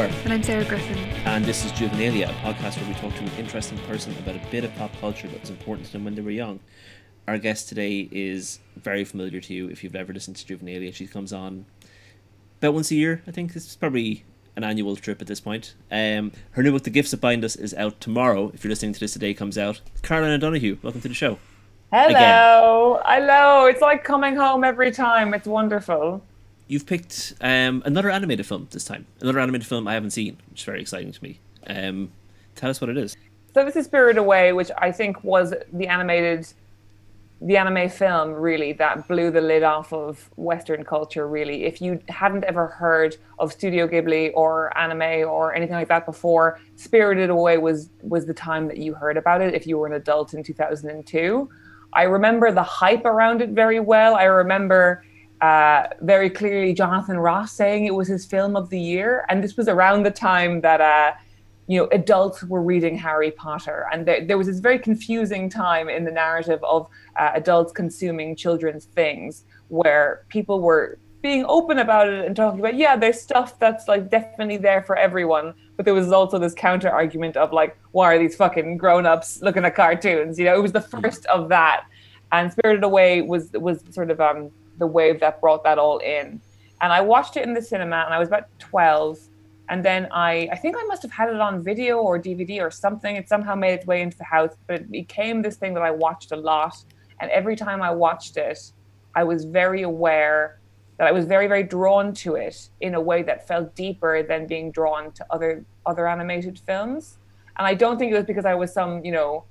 Hey, I'm Alan McGuire, And I'm Sarah Griffin. and this is Juvenalia, a podcast where we talk to an interesting person about a bit of pop culture that was important to them when they were young. Our guest today is very familiar to you if you've ever listened to Juvenalia. She comes on about once a year, I think. This is probably an annual trip at this point. Um, her new book, The Gifts That Bind Us, is out tomorrow. If you're listening to this today, it comes out. Caroline O'Donoghue, welcome to the show. Hello, hello. It's like coming home every time. It's wonderful. You've picked um, another animated film this time. Another animated film I haven't seen, which is very exciting to me. Um, tell us what it is. So this is Spirit Away, which I think was the animated, the anime film really that blew the lid off of Western culture. Really, if you hadn't ever heard of Studio Ghibli or anime or anything like that before, Spirited Away was was the time that you heard about it. If you were an adult in 2002, I remember the hype around it very well. I remember. Uh, very clearly, Jonathan Ross saying it was his film of the year, and this was around the time that uh, you know, adults were reading Harry Potter, and there, there was this very confusing time in the narrative of uh, adults consuming children's things, where people were being open about it and talking about, yeah, there's stuff that's like definitely there for everyone, but there was also this counter argument of like, why are these fucking grown-ups looking at cartoons? You know, it was the first of that, and Spirited Away was was sort of um, the wave that brought that all in, and I watched it in the cinema, and I was about twelve and then I, I think I must have had it on video or DVD or something. It somehow made its way into the house, but it became this thing that I watched a lot. And every time I watched it, I was very aware that I was very, very drawn to it in a way that felt deeper than being drawn to other other animated films. And I don't think it was because I was some, you know,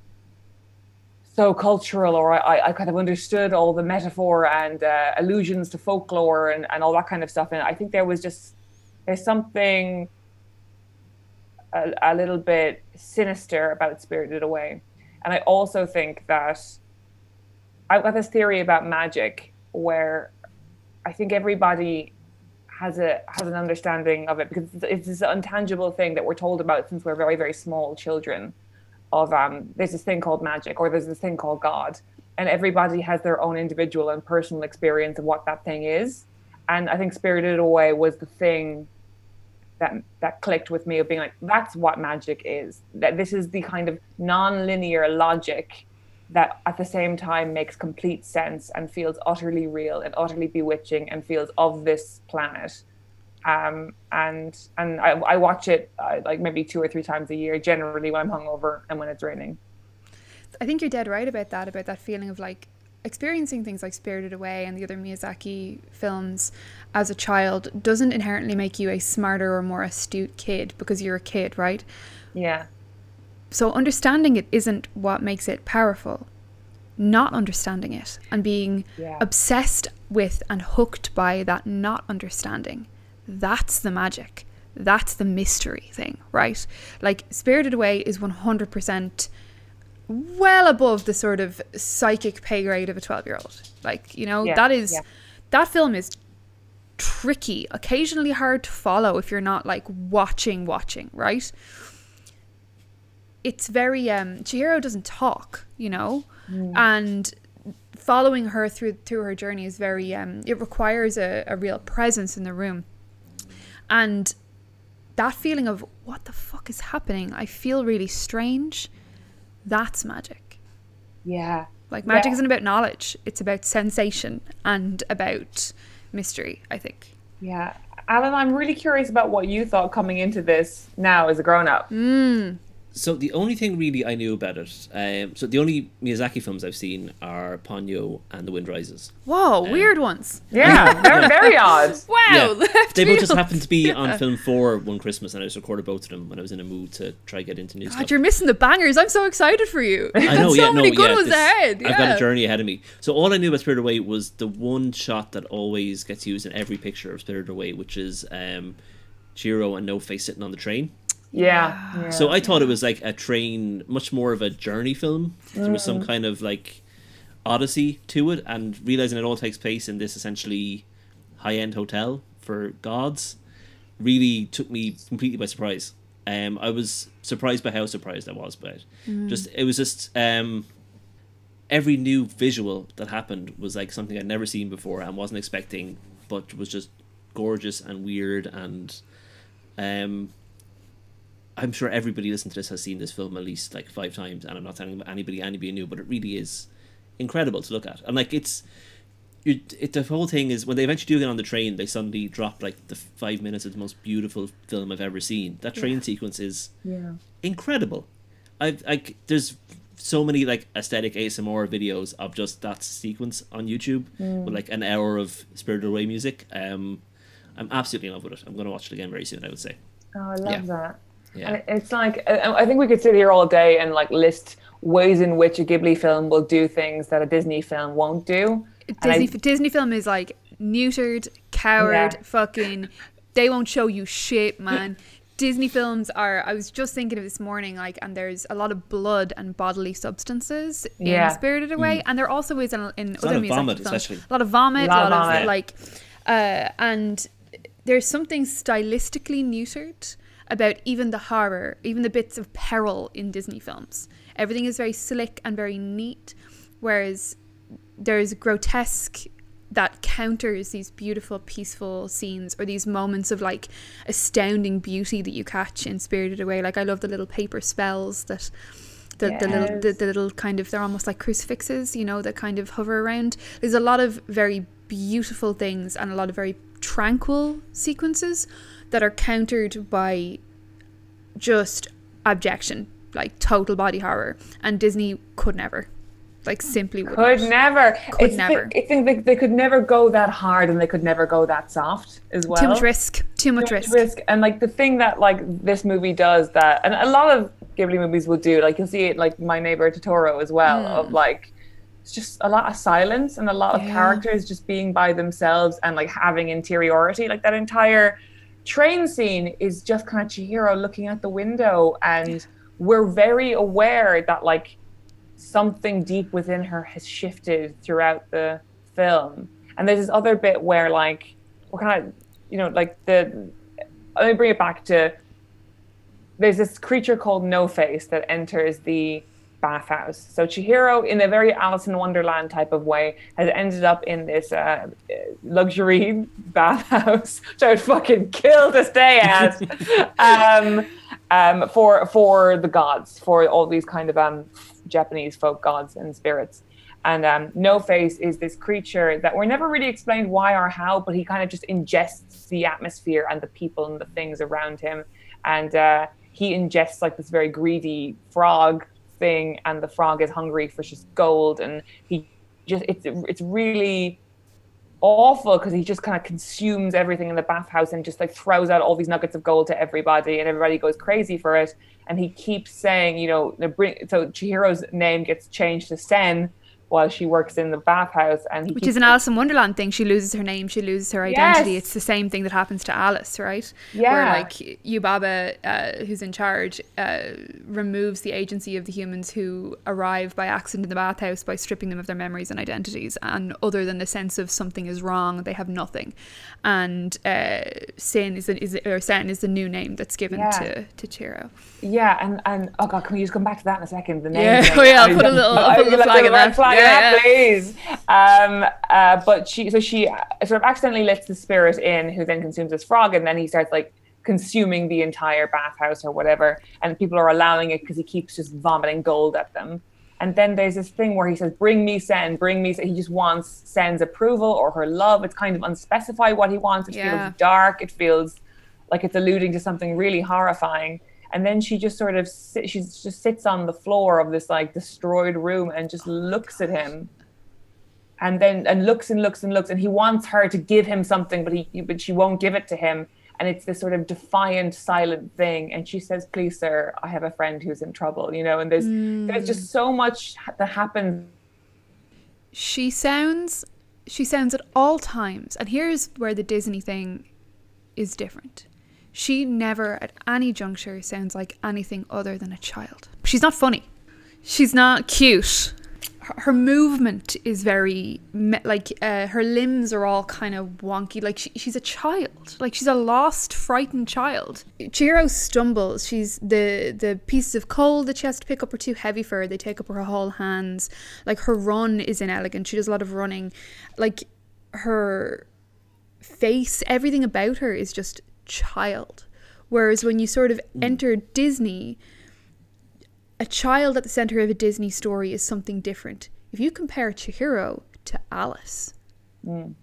so cultural or I, I kind of understood all the metaphor and uh, allusions to folklore and, and all that kind of stuff. And I think there was just there's something a, a, little bit sinister about Spirited Away. And I also think that I've got this theory about magic where I think everybody has a has an understanding of it because it's, it's this intangible thing that we're told about since we're very very small children. Of um, there's this thing called magic or there's this thing called God, and everybody has their own individual and personal experience of what that thing is. And I think Spirited Away was the thing that that clicked with me of being like that's what magic is. That this is the kind of non-linear logic that at the same time makes complete sense and feels utterly real and utterly bewitching and feels of this planet um, and and I, I watch it uh, like maybe two or three times a year generally when i'm hungover and when it's raining I think you're dead right about that, about that feeling of like experiencing things like Spirited Away and the other Miyazaki films as a child doesn't inherently make you a smarter or more astute kid because you're a kid, right? yeah So understanding it isn't what makes it powerful. Not understanding it and being Yeah. obsessed with and hooked by that not understanding. That's the magic. That's the mystery thing, right? Like Spirited Away is 100% well above the sort of psychic pay grade of a 12 year old. Like, you know, Yeah, that is yeah. that film is tricky, occasionally hard to follow if you're not like watching watching, right? It's very um Chihiro doesn't talk, you know? And following her through through her journey is very um it requires a, a real presence in the room. And that feeling of what the fuck is happening? I feel really strange. That's magic. yeah Like magic Yeah. isn't about knowledge; it's about sensation and about mystery. I think. yeah alan i'm really curious about what you thought coming into this now as a grown-up hmm. So the only thing really I knew about it, um, so the only Miyazaki films I've seen are Ponyo and The Wind Rises. Whoa, weird ones. yeah very, very odd Wow, Yeah, they both just happened to be on film four one Christmas, and I just recorded both of them when I was in a mood to try get into new God, stuff. you're missing the bangers. I'm so excited for you. I know, so yeah, no, many good yeah. ones this- ahead. I've got a journey ahead of me. So all I knew about Spirited Away was the one shot that always gets used in every picture of Spirited Away, which is um, Chihiro and No Face sitting on the train. Yeah, yeah. So I thought it was like a train, much more of a journey film. There was Mm. some kind of like odyssey to it, and realizing it all takes place in this essentially high-end hotel for gods really took me completely by surprise. Um, I was surprised by how surprised I was by it. Just it was just um, every new visual that happened was like something I'd never seen before and wasn't expecting, but was just gorgeous and weird and Um, I'm sure everybody listening to this has seen this film at least like five times, and I'm not telling anybody anybody new, but it really is incredible to look at. And like it's, it, it the whole thing is when they eventually do get on the train, they suddenly drop like the five minutes of the most beautiful film I've ever seen. That train Yeah. sequence is Yeah. incredible. I've like there's so many like aesthetic ASMR videos of just that sequence on YouTube with like an hour of Spirited Away music. Um, I'm absolutely in love with it. I'm going to watch it again very soon. I would say. Oh, I love Yeah. that. Yeah. And it's like I I think we could sit here all day and like list ways in which a Ghibli film will do things that a Disney film won't do. And I- Disney Disney film is like neutered, coward, Yeah. fucking. They won't show you shit, man. Disney films are. I was just thinking of this morning, like, and there's a lot of blood and bodily substances Yeah. in Spirited Away, and there also is in, in Mm. a lot other of music vomit, films. especially. A lot of vomit, a Lot lot, of of vomit. like, uh, and there's something stylistically neutered about even the horror, even the bits of peril in Disney films. Everything is very slick and very neat, whereas there's grotesque that counters these beautiful peaceful scenes or these moments of like astounding beauty that you catch in spirited away. Like i love the little paper spells that the, the little the, the little kind of they're almost like crucifixes you know that kind of hover around. There's a lot of very beautiful things and a lot of very tranquil sequences that are countered by just abjection like total body horror and disney could never like simply would Could not. never. Could it's never. The, I think they, they could never go that hard and they could never go that soft as well. too much risk too much Too much risk risk. And like the thing that like this movie does that, and a lot of Ghibli movies will do, like you'll see it like My Neighbor Totoro as well, of hmm. like it's just a lot of silence and a lot of Yeah. characters just being by themselves and like having interiority. Like that entire train scene is just kind of Chihiro looking out the window, and we're very aware that like something deep within her has shifted throughout the film. And there's this other bit where like we're kind of you know like the let me bring it back to there's this creature called No Face that enters the bathhouse. So Chihiro, in a very Alice in Wonderland type of way, has ended up in this uh, luxury bathhouse, which I would fucking kill to stay at, um, um, for for the gods, for all these kind of um, Japanese folk gods and spirits. And um, No Face is this creature that we're never really explained why or how, but he kind of just ingests the atmosphere and the people and the things around him. And uh, he ingests like this very greedy frog thing, and the frog is hungry for just gold. And he just, it's, it's really awful because he just kind of consumes everything in the bathhouse and just like throws out all these nuggets of gold to everybody, and everybody goes crazy for it. And he keeps saying, you know, so Chihiro's name gets changed to Sen while she works in the bathhouse, and he which is an Alice in Wonderland thing. She loses her name, she loses her identity. Yes. It's the same thing that happens to Alice, right? yeah Where like Yubaba, uh, who's in charge, uh, removes the agency of the humans who arrive by accident in the bathhouse by stripping them of their memories and identities. And other than the sense of something is wrong, they have nothing. And uh, Sin is, the, is or Sen is the new name that's given Yeah. to to Chihiro. Yeah, and and oh god, can we just come back to that in a second? The name. Yeah, oh yeah, I'll put a little- I'll put a little flag in that. Yeah, yeah. please. Um, uh, but she, so she uh, sort of accidentally lets the spirit in, who then consumes this frog, and then he starts like consuming the entire bathhouse or whatever, and people are allowing it because he keeps just vomiting gold at them. And then there's this thing where he says, "Bring me Sen, bring me." Sen. He just wants Sen's approval or her love. It's kind of unspecified what he wants. It Yeah. feels dark. It feels like it's alluding to something really horrifying. And then she just sort of sit, she just sits on the floor of this like destroyed room and just oh looks at him. And then and looks and looks and looks and he wants her to give him something, but he but she won't give it to him. And it's this sort of defiant, silent thing. And she says, "Please, sir, I have a friend who's in trouble." You know, and there's there's just hmm. so much that happens she sounds she sounds at all times and here's where the disney thing is different she never at any juncture sounds like anything other than a child. She's not funny. She's not cute. Her, her movement is very like uh, her limbs are all kind of wonky. Like she, she's a child. Like she's a lost frightened child. Chihiro stumbles. She's the the pieces of coal that she has to pick up are too heavy for her. They take up her whole hands. Like her run is inelegant. She does a lot of running. Like her face everything about her is just child Whereas when you sort of mm. enter Disney, a child at the center of a Disney story is something different. If you compare Chihiro to Alice, mm.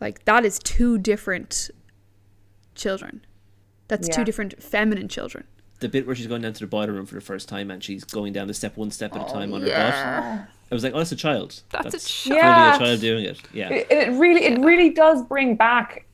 like that is two different children. That's two different feminine children. The bit where she's going down to the boiler room for the first time and she's going down the step one step at a time on her oh, butt. I was like, oh, that's a child. That's a child. clearly Yeah. a child doing it. Yeah. it, it really it really does bring back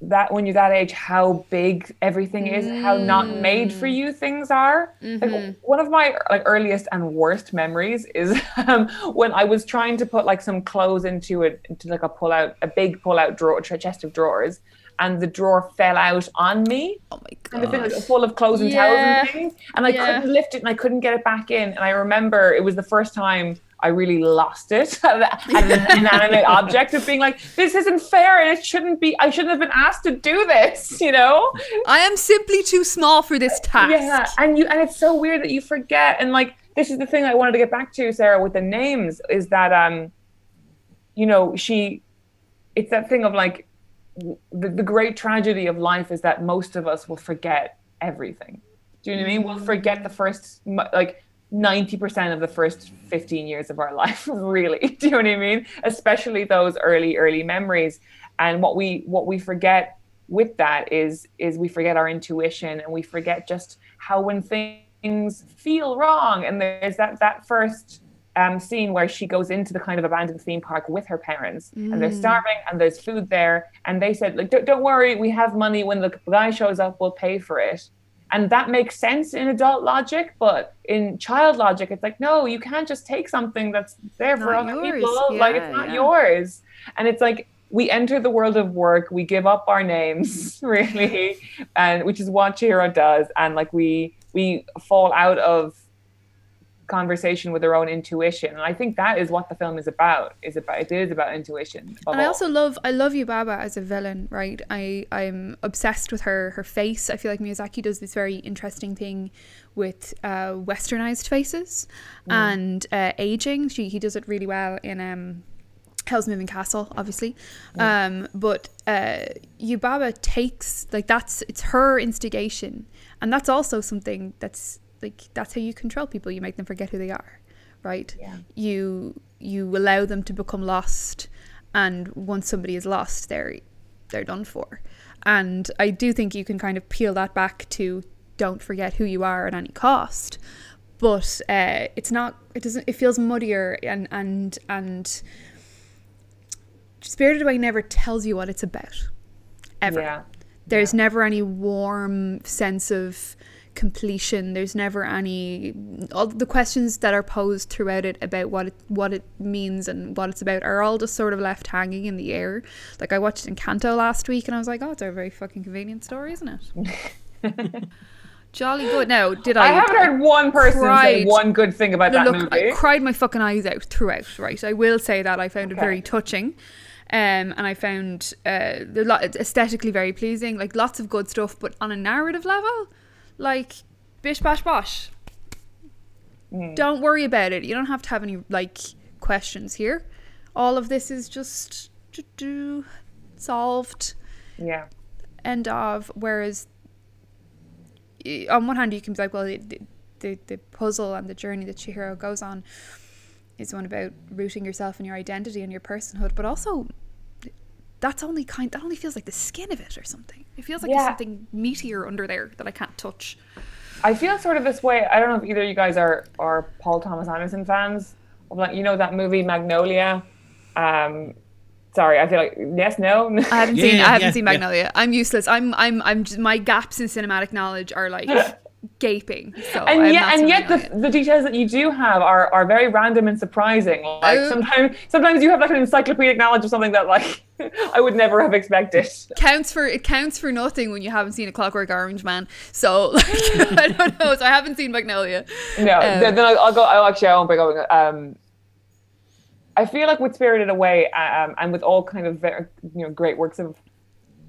that when you're that age how big everything is how not made for you things are like one of my like earliest and worst memories is um, when i was trying to put like some clothes into it into like a pull out a big pull out drawer a chest of drawers and the drawer fell out on me Oh my god! and thing god. was full of clothes and Yeah. towels and things. And I Yeah. couldn't lift it and I couldn't get it back in. And I remember it was the first time I really lost it at an inanimate object of being like, this isn't fair and it shouldn't be, I shouldn't have been asked to do this, you know? I am simply too small for this task. Yeah. And you, and it's so weird that you forget. And like, this is the thing I wanted to get back to, Sarah, with the names is that, um, you know, she, it's that thing of like, the, the great tragedy of life is that most of us will forget everything. Do you know what I mean? We'll forget the first, like, 90% of the first 15 years of our life, really. Do you know what I mean? Especially those early, early memories. And what we what we forget with that is is we forget our intuition and we forget just how when things feel wrong. And there's that that first um, scene where she goes into the kind of abandoned theme park with her parents and they're starving and there's food there and they said like don't, don't worry we have money when the guy shows up we'll pay for it and that makes sense in adult logic but in child logic it's like no you can't just take something that's there for Not other yours. people like it's not yeah. yours and it's like we enter the world of work we give up our names really and which is what Chihiro does and like we we fall out of conversation with our own intuition and i think that is what the film is about is about it is about intuition above And I all. also love I love Yubaba as a villain, right? I I'm obsessed with her her face. I feel like Miyazaki does this very interesting thing with uh, westernized faces and uh, aging. She he does it really well in um Howl's Moving Castle, obviously. Um, but uh, Yubaba takes like that's it's her instigation, and that's also something that's like that's how you control people. You make them forget who they are, right? Yeah. You you allow them to become lost, and once somebody is lost, they're they're done for. And I do think you can kind of peel that back to don't forget who you are at any cost. But uh, it's not. It doesn't. It feels muddier and and and Spirited Away never tells you what it's about. Ever. yeah There's never any warm sense of completion. There's never any all the questions that are posed throughout it about what it what it means and what it's about are all just sort of left hanging in the air. Like I watched Encanto last week and I was like, oh, it's a very fucking convenient story, isn't it? Jolly good. Now, did I? I haven't heard one person say one good thing about No, that look, movie. I cried my fucking eyes out throughout. Right, I will say that I found it very touching, um, and I found uh, aesthetically very pleasing. Like lots of good stuff, but on a narrative level, like bish bash bosh. Hmm. Don't worry about it. You don't have to have any like questions here. All of this is just do-do, solved yeah. end of. Whereas, on one hand, you can be like, well, the, the, the puzzle and the journey that Chihiro goes on is one about rooting yourself in your identity and your personhood, but also that's only kind that only feels like the skin of it or something. It feels like there's something meatier under there that I can't touch. I feel sort of this way. I don't know if either of you guys are are Paul Thomas Anderson fans. Of like you know that movie Magnolia. Um, sorry, I feel like yes, no. I haven't Yeah, seen yeah, I haven't yeah, seen yeah. Magnolia. I'm useless. I'm I'm I'm just, my gaps in cinematic knowledge are like gaping. So and I'm yet, and yet, the, the details that you do have are, are very random and surprising. Like Oh. sometimes, sometimes you have like an encyclopedic knowledge of something that like I would never have expected. counts for it counts for nothing when you haven't seen a Clockwork Orange man. So like, I don't know. So I haven't seen Magnolia. No, Um, then, then I'll, I'll go. I'll actually I won't bring up. Um, I feel like with Spirited Away, um, and with all kind of very, you know great works of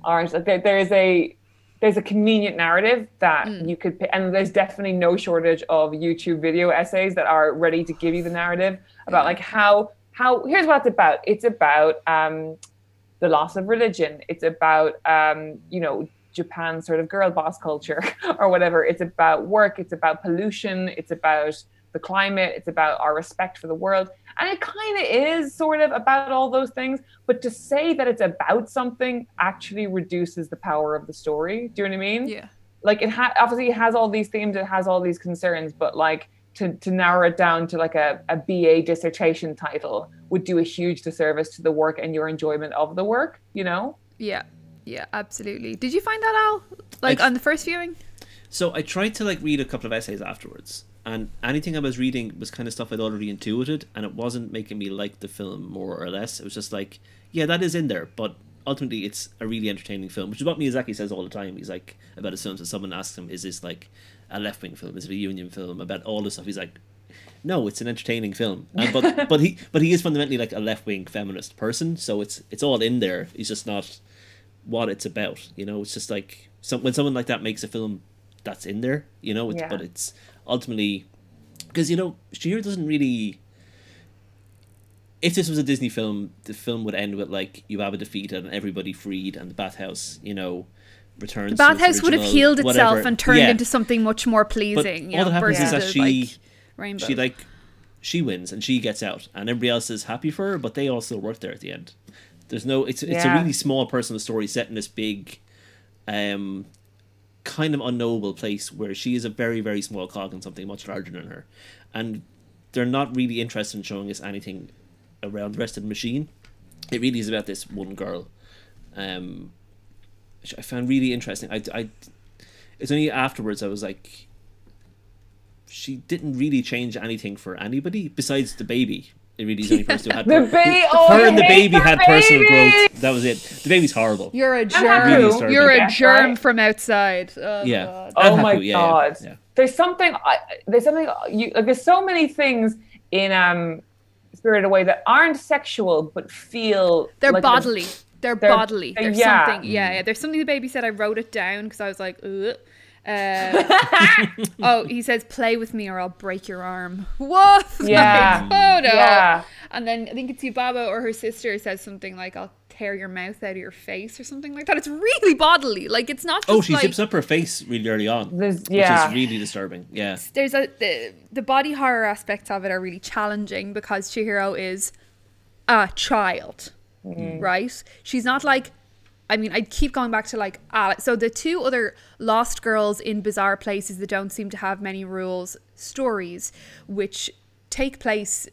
art, like there, there is a there's a convenient narrative that Mm. you could, and there's definitely no shortage of YouTube video essays that are ready to give you the narrative about like how how here's what it's about. It's about um, the loss of religion. It's about um, you know Japan sort of girl boss culture or whatever. It's about work, it's about pollution, it's about the climate, it's about our respect for the world. And it kind of is sort of about all those things. But to say that it's about something actually reduces the power of the story. Do you know what I mean? Yeah. Like it ha- obviously it has all these themes, it has all these concerns, but like to, to narrow it down to like a, a BA dissertation title would do a huge disservice to the work and your enjoyment of the work, you know? Yeah. Yeah, absolutely. Did you find that out? Like I- on the first viewing? So I tried to like read a couple of essays afterwards, and anything I was reading was kind of stuff I'd already intuited, and it wasn't making me like the film more or less. It was just like, yeah, that is in there, but ultimately it's a really entertaining film, which is what Miyazaki says all the time. He's like about his films, and someone asks him, "Is this like a left wing film? Is it a union film?" About all this stuff, he's like, "No, it's an entertaining film." And, but but he but he is fundamentally like a left wing feminist person, so it's it's all in there. He's just not what it's about. You know, it's just like some, when someone like that makes a film that's in there, you know, it's, Yeah. but it's ultimately because you know Chihiro doesn't really. If this was a Disney film, the film would end with like you have a defeat and everybody freed, and the bathhouse, you know, returns. The bathhouse would have healed itself and turned Yeah. into something much more But pleasing. you all know, that happens is that she like, rainbow. she like she wins and she gets out, and everybody else is happy for her, but they all still work there at the end. There's no. It's it's a really small personal story set in this big, um, kind of unknowable place where she is a very very small cog in something much larger than her, and they're not really interested in showing us anything around the rest of the machine. It really is about this one girl, um, which I found really interesting. I I, it's only afterwards I was like. She didn't really change anything for anybody besides the baby. It really is the only person who had The baby, oh, her and the baby the had personal growth. That was it. The baby's horrible. You're a germ. Really. You're a germ right? from outside. Oh, Yeah. God. Oh And my Haku, yeah, yeah, god! yeah. There's something. I, there's something. You like. There's so many things in um, Spirited Away that aren't sexual but feel. They're like bodily. They're, they're- bodily. they're- There's yeah. something. Yeah, yeah. There's something the baby said. I wrote it down because I was like, Ugh. Uh, oh, he says, "Play with me, or I'll break your arm." What? Yeah. Like, oh no. Yeah. And then I think it's Yubaba or her sister says something like, "I'll tear your mouth out of your face" or something like that. It's really bodily. Like it's not. Just Oh, she like, zips up her face really early on, There's- which is really disturbing. Yeah, there's a the, the body horror aspects of it are really challenging because Chihiro is a child, right? She's not like. I mean, I keep going back to like Alice. So the two other lost girls in bizarre places that don't seem to have many rules stories, which take place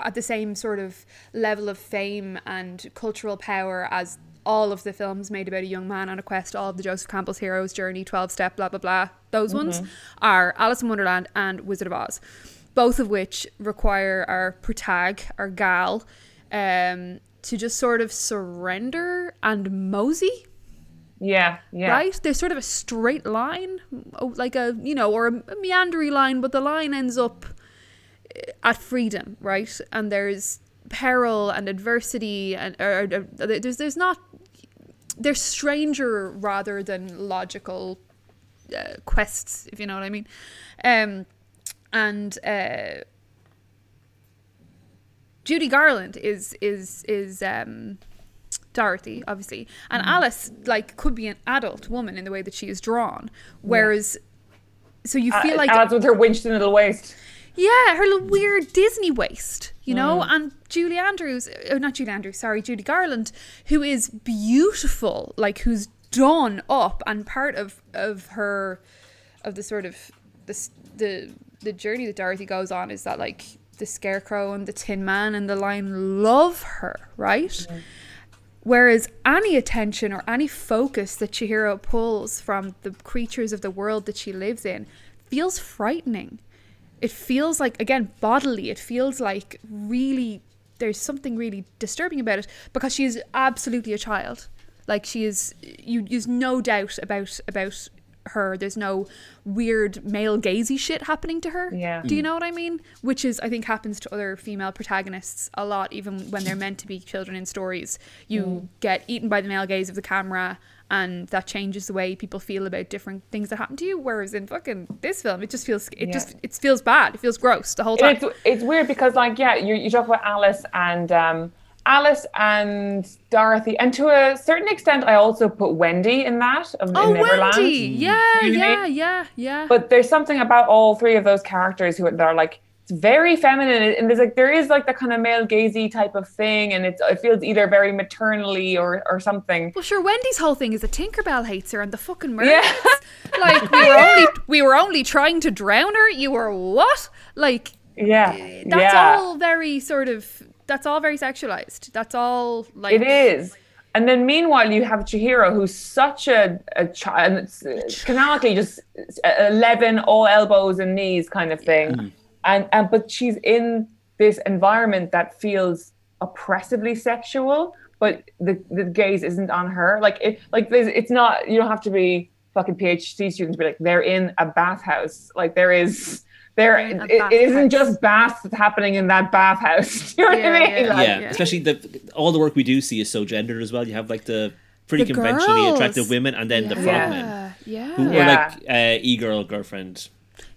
at the same sort of level of fame and cultural power as all of the films made about a young man on a quest, all of the Joseph Campbell's heroes, Journey, 12 Step, blah, blah, blah. Those ones are Alice in Wonderland and Wizard of Oz, both of which require our protag, our gal, um, to just sort of surrender and mosey Yeah. Yeah. right? There's sort of a straight line, oh, like a you know, or a, meandering line, but the line ends up eh, at freedom, right? And there's peril and adversity, and or- or there's there's not there's stranger rather than logical uh, quests, if you know what I mean. Um, and uh, Judy Garland is is is um, Dorothy, obviously, and Alice like could be an adult woman in the way that she is drawn, whereas. So you feel Uh, like Alice with her winched little waist. yeah, her little weird Disney waist, you know, Mm. and Julie Andrews, oh, not Julie Andrews, sorry, Judy Garland, who is beautiful, like who's done up, and part of of her, of the sort of this the the journey that Dorothy goes on is that like the Scarecrow and the Tin Man and the Lion love her, right? Mm-hmm. Whereas any attention or any focus that Chihiro pulls from the creatures of the world that she lives in feels frightening. It feels like, again, bodily, it feels like really, there's something really disturbing about it because she is absolutely a child. Like she is, you, there's no doubt about, about her. There's no weird male gazy shit happening to her. Yeah. Do you know what I mean? Which is, I think, happens to other female protagonists a lot, even when they're meant to be children in stories. You get eaten by the male gaze of the camera, and that changes the way people feel about different things that happen to you. Whereas in fucking this film, it just feels, it Yeah. just, it feels bad. It feels gross the whole time. It's it's weird because like yeah, you you talk about Alice and um Alice and Dorothy, and to a certain extent, I also put Wendy in that of Oh, in Neverland. Wendy. Mm-hmm. Yeah, You know what I yeah, mean? yeah, yeah. But there's something about all three of those characters who are, that are like it's very feminine, and there's like there is like the kind of male gazy type of thing, and it's it feels either very maternally or or something. well, sure. Wendy's whole thing is that Tinkerbell hates her and the fucking mermaids. Yeah. like we were only we were only trying to drown her. You were what? Like Yeah, eh, that's yeah. all very sort of that's all very sexualized. That's all like It is. And then meanwhile, you have Chihiro, who's such a, a child, and it's uh, canonically just 11 all elbows and knees kind of thing. And, and, but she's in this environment that feels oppressively sexual, but the, the gaze isn't on her. Like, it, like it's not, you don't have to be fucking PhD students to be like, they're in a bathhouse. Like, there is, there, it, it isn't bathhouse. just baths that's happening in that bathhouse. Do you know Yeah, what I mean? yeah. Like, yeah, yeah. especially the all the work we do see is so gendered as well. You have like the pretty The conventionally girls. attractive women, and then the frogmen, yeah, yeah. who Yeah. are like uh, e-girl girlfriend,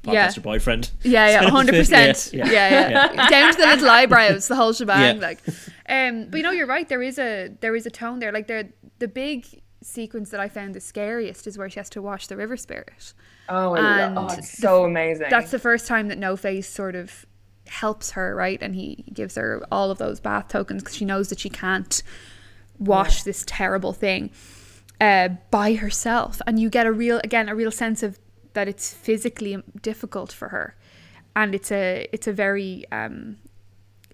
Yeah. podcaster boyfriend. Yeah, yeah, kind hundred thing. percent. Yeah, Yeah, yeah. yeah. Down to the little eyebrows, the whole shebang. Yeah. Like, um, but you know, you're right. There is a there is a tone there. Like the the big sequence that I found the scariest is where she has to wash the river spirit. Oh, And oh it's so amazing. That's the first time that No Face sort of helps her, right? And he gives her all of those bath tokens because she knows that she can't wash this terrible thing uh, by herself. And you get a real, again, a real sense of that it's physically difficult for her, and it's a, it's a very, um,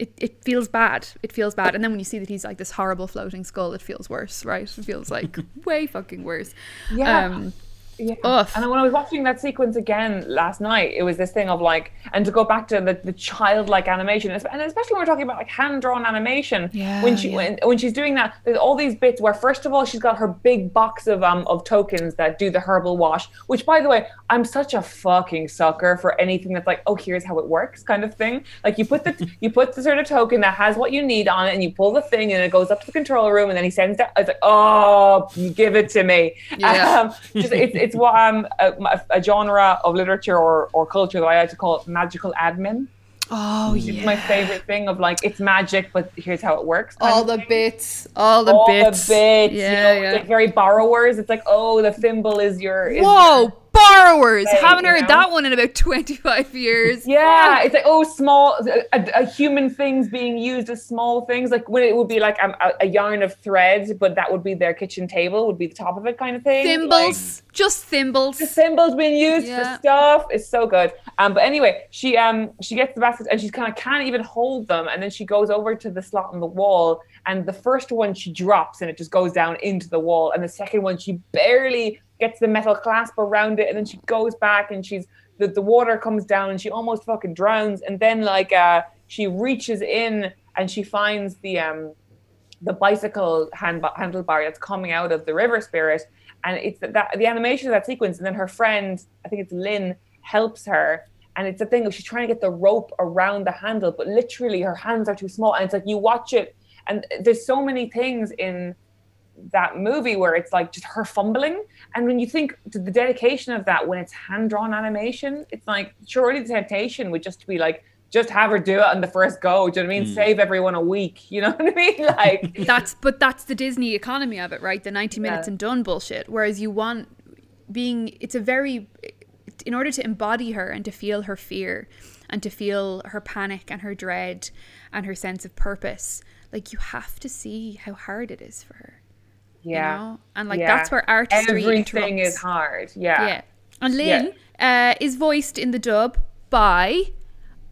it, it feels bad. It feels bad. And then when you see that he's like this horrible floating skull, it feels worse, right? It feels like way fucking worse. Yeah. Um, Yeah. And when I was watching that sequence again last night, it was this thing of like, and to go back to the, the childlike animation, and especially when we're talking about like hand drawn animation, Yeah, when she yeah. when, when she's doing that, there's all these bits where first of all she's got her big box of um of tokens that do the herbal wash, which by the way, I'm such a fucking sucker for anything that's like, oh here's how it works kind of thing. Like you put the you put the sort of token that has what you need on it, and you pull the thing, and it goes up to the control room, and then he sends that. It's like, oh, give it to me. Yeah. Um, just, it's, it's what um, a, a genre of literature or, or culture that I like to call magical admin. oh It's yeah. my favorite thing of like, it's magic, but here's how it works. all the bits, all the all bits, the bits. Yeah, you know, yeah. It's like very borrowers. It's like, oh, the thimble is your. Is Whoa, borrowers! Haven't heard know? that one in about twenty-five years. Yeah, it's like oh, small, a, a human things being used as small things. Like when it would be like um, a, a yarn of threads, but that would be their kitchen table, would be the top of it, kind of thing. Like, thimbles, just thimbles. the symbols being used Yeah. for stuff is so good. Um, but anyway, she um she gets the baskets and she kind of can't even hold them, and then she goes over to the slot in the wall, and the first one she drops and it just goes down into the wall, and the second one she barely gets the metal clasp around it, and then she goes back and she's the, the water comes down and she almost fucking drowns, and then like uh she reaches in and she finds the um the bicycle hand, handlebar that's coming out of the river spirit and it's that, that the animation of that sequence and then her friend i think it's lin helps her and it's a thing of she's trying to get the rope around the handle but literally her hands are too small and it's like you watch it and there's so many things in that movie where it's like just her fumbling and when you think to the dedication of that when it's hand-drawn animation it's like surely the temptation would just be like just have her do it on the first go do you know what i mean hmm. save everyone a week you know what i mean like That's but that's the Disney economy of it, right? The ninety minutes Yeah. and done bullshit. Whereas you want being, it's a very, in order to embody her and to feel her fear and to feel her panic and her dread and her sense of purpose, like you have to see how hard it is for her. You yeah know? And like Yeah. that's where artistry everything interrupts. is hard yeah Yeah. And Lin uh, is voiced in the dub by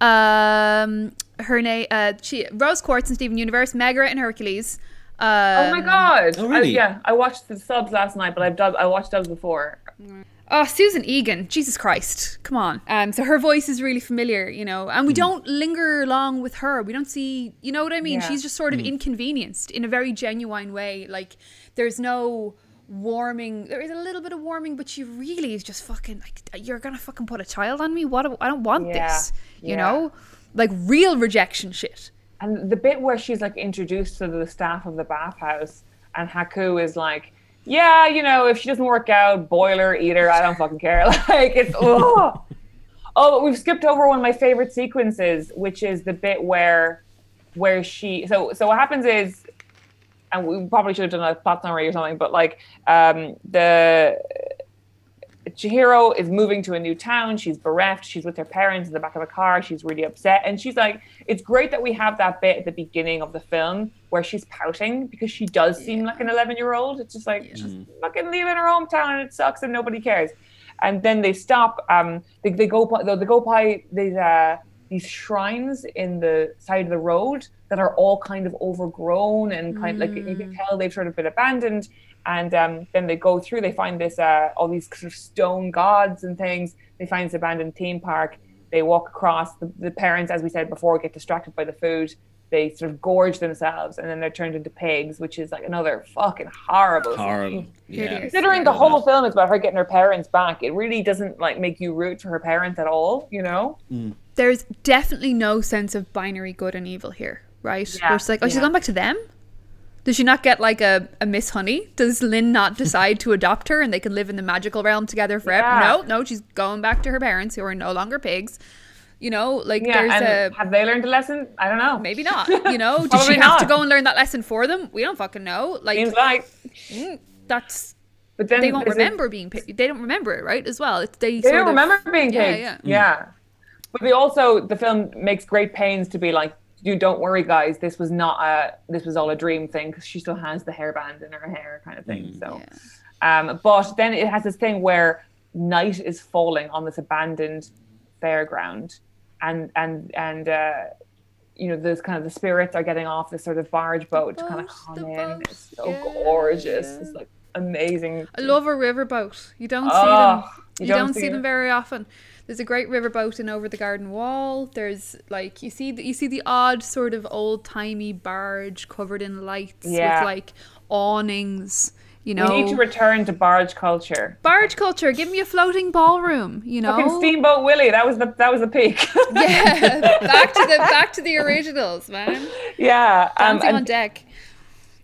um her name uh she Rose Quartz and Steven Universe, Megara and Hercules. Um, Oh my god! Oh, really? I, yeah, I watched the subs last night, but I've dub, I watched dubs before. Oh, Susan Egan, Jesus Christ, come on. Um, so her voice is really familiar, you know, and we don't linger long with her. We don't see, you know what I mean? Yeah. She's just sort of inconvenienced in a very genuine way. Like, there's no warming. There is a little bit of warming, but she really is just fucking like, you're gonna fucking put a child on me? What? I don't want Yeah, this. You yeah. know, like real rejection shit. And the bit where she's like introduced to the staff of the bathhouse, and Haku is like, "Yeah, you know, if she doesn't work out, boiler, eater, I don't fucking care." Like it's oh, oh. We've skipped over one of my favorite sequences, which is the bit where where she so so what happens is and we probably should have done a plot summary or something, but like um, the Chihiro is moving to a new town. She's bereft. She's with her parents in the back of a car. She's really upset. And she's like, it's great that we have that bit at the beginning of the film where she's pouting because she does seem like an 11 year old. It's just like, she's fucking leaving her hometown and it sucks and nobody cares. And then they stop. Um, they, they go by, they go by these, uh, these shrines in the side of the road that are all kind of overgrown and kind of like you can tell they've sort of been abandoned. And um, then they go through they find this uh, all these sort of stone gods and things. They find this abandoned theme park. They walk across. The, the parents as we said before get distracted by the food. They sort of gorge themselves and then they're turned into pigs which is like another fucking horrible scene. Horrible. Yeah. considering the whole film is about her getting her parents back. It really doesn't like make you root for her parents at all you know There's definitely no sense of binary good and evil here, right? Yeah, Where it's like, oh, she's yeah. gone back to them. Does she not get like a, a Miss Honey? Does Lin not decide to adopt her and they can live in the magical realm together forever? Yeah. No, no, she's going back to her parents who are no longer pigs. You know, like yeah there's a have they learned a lesson i don't know maybe not. You know, did she Probably have to go and learn that lesson for them? We don't fucking know. Like seems like mm, that's but then they won't there's a- remember being pig. They don't remember it, right? As well, it's they. They don't of- remember being Yeah, pigs. yeah. Yeah, But they also the film makes great pains to be like, you don't worry, guys. This was not a this was all a dream thing because she still has the hairband in her hair, kind of thing. So, um, but then it has this thing where night is falling on this abandoned fairground, and and and. uh you know, those kind of the spirits are getting off this sort of barge boat to kind of come in. boat, It's so yeah, gorgeous. yeah. It's like amazing. I love a riverboat. You don't see Oh, them. You, don't, see, them very often. There's a great riverboat in over the garden wall. There's like you see the, you see the odd sort of old timey barge covered in lights Yeah. with like awnings. You know, We need to return to barge culture. barge culture. Give me a floating ballroom. You know, Fucking Steamboat Willie, that was the that was the peak. yeah. back to the back to the originals, man. yeah, um, Dancing on deck.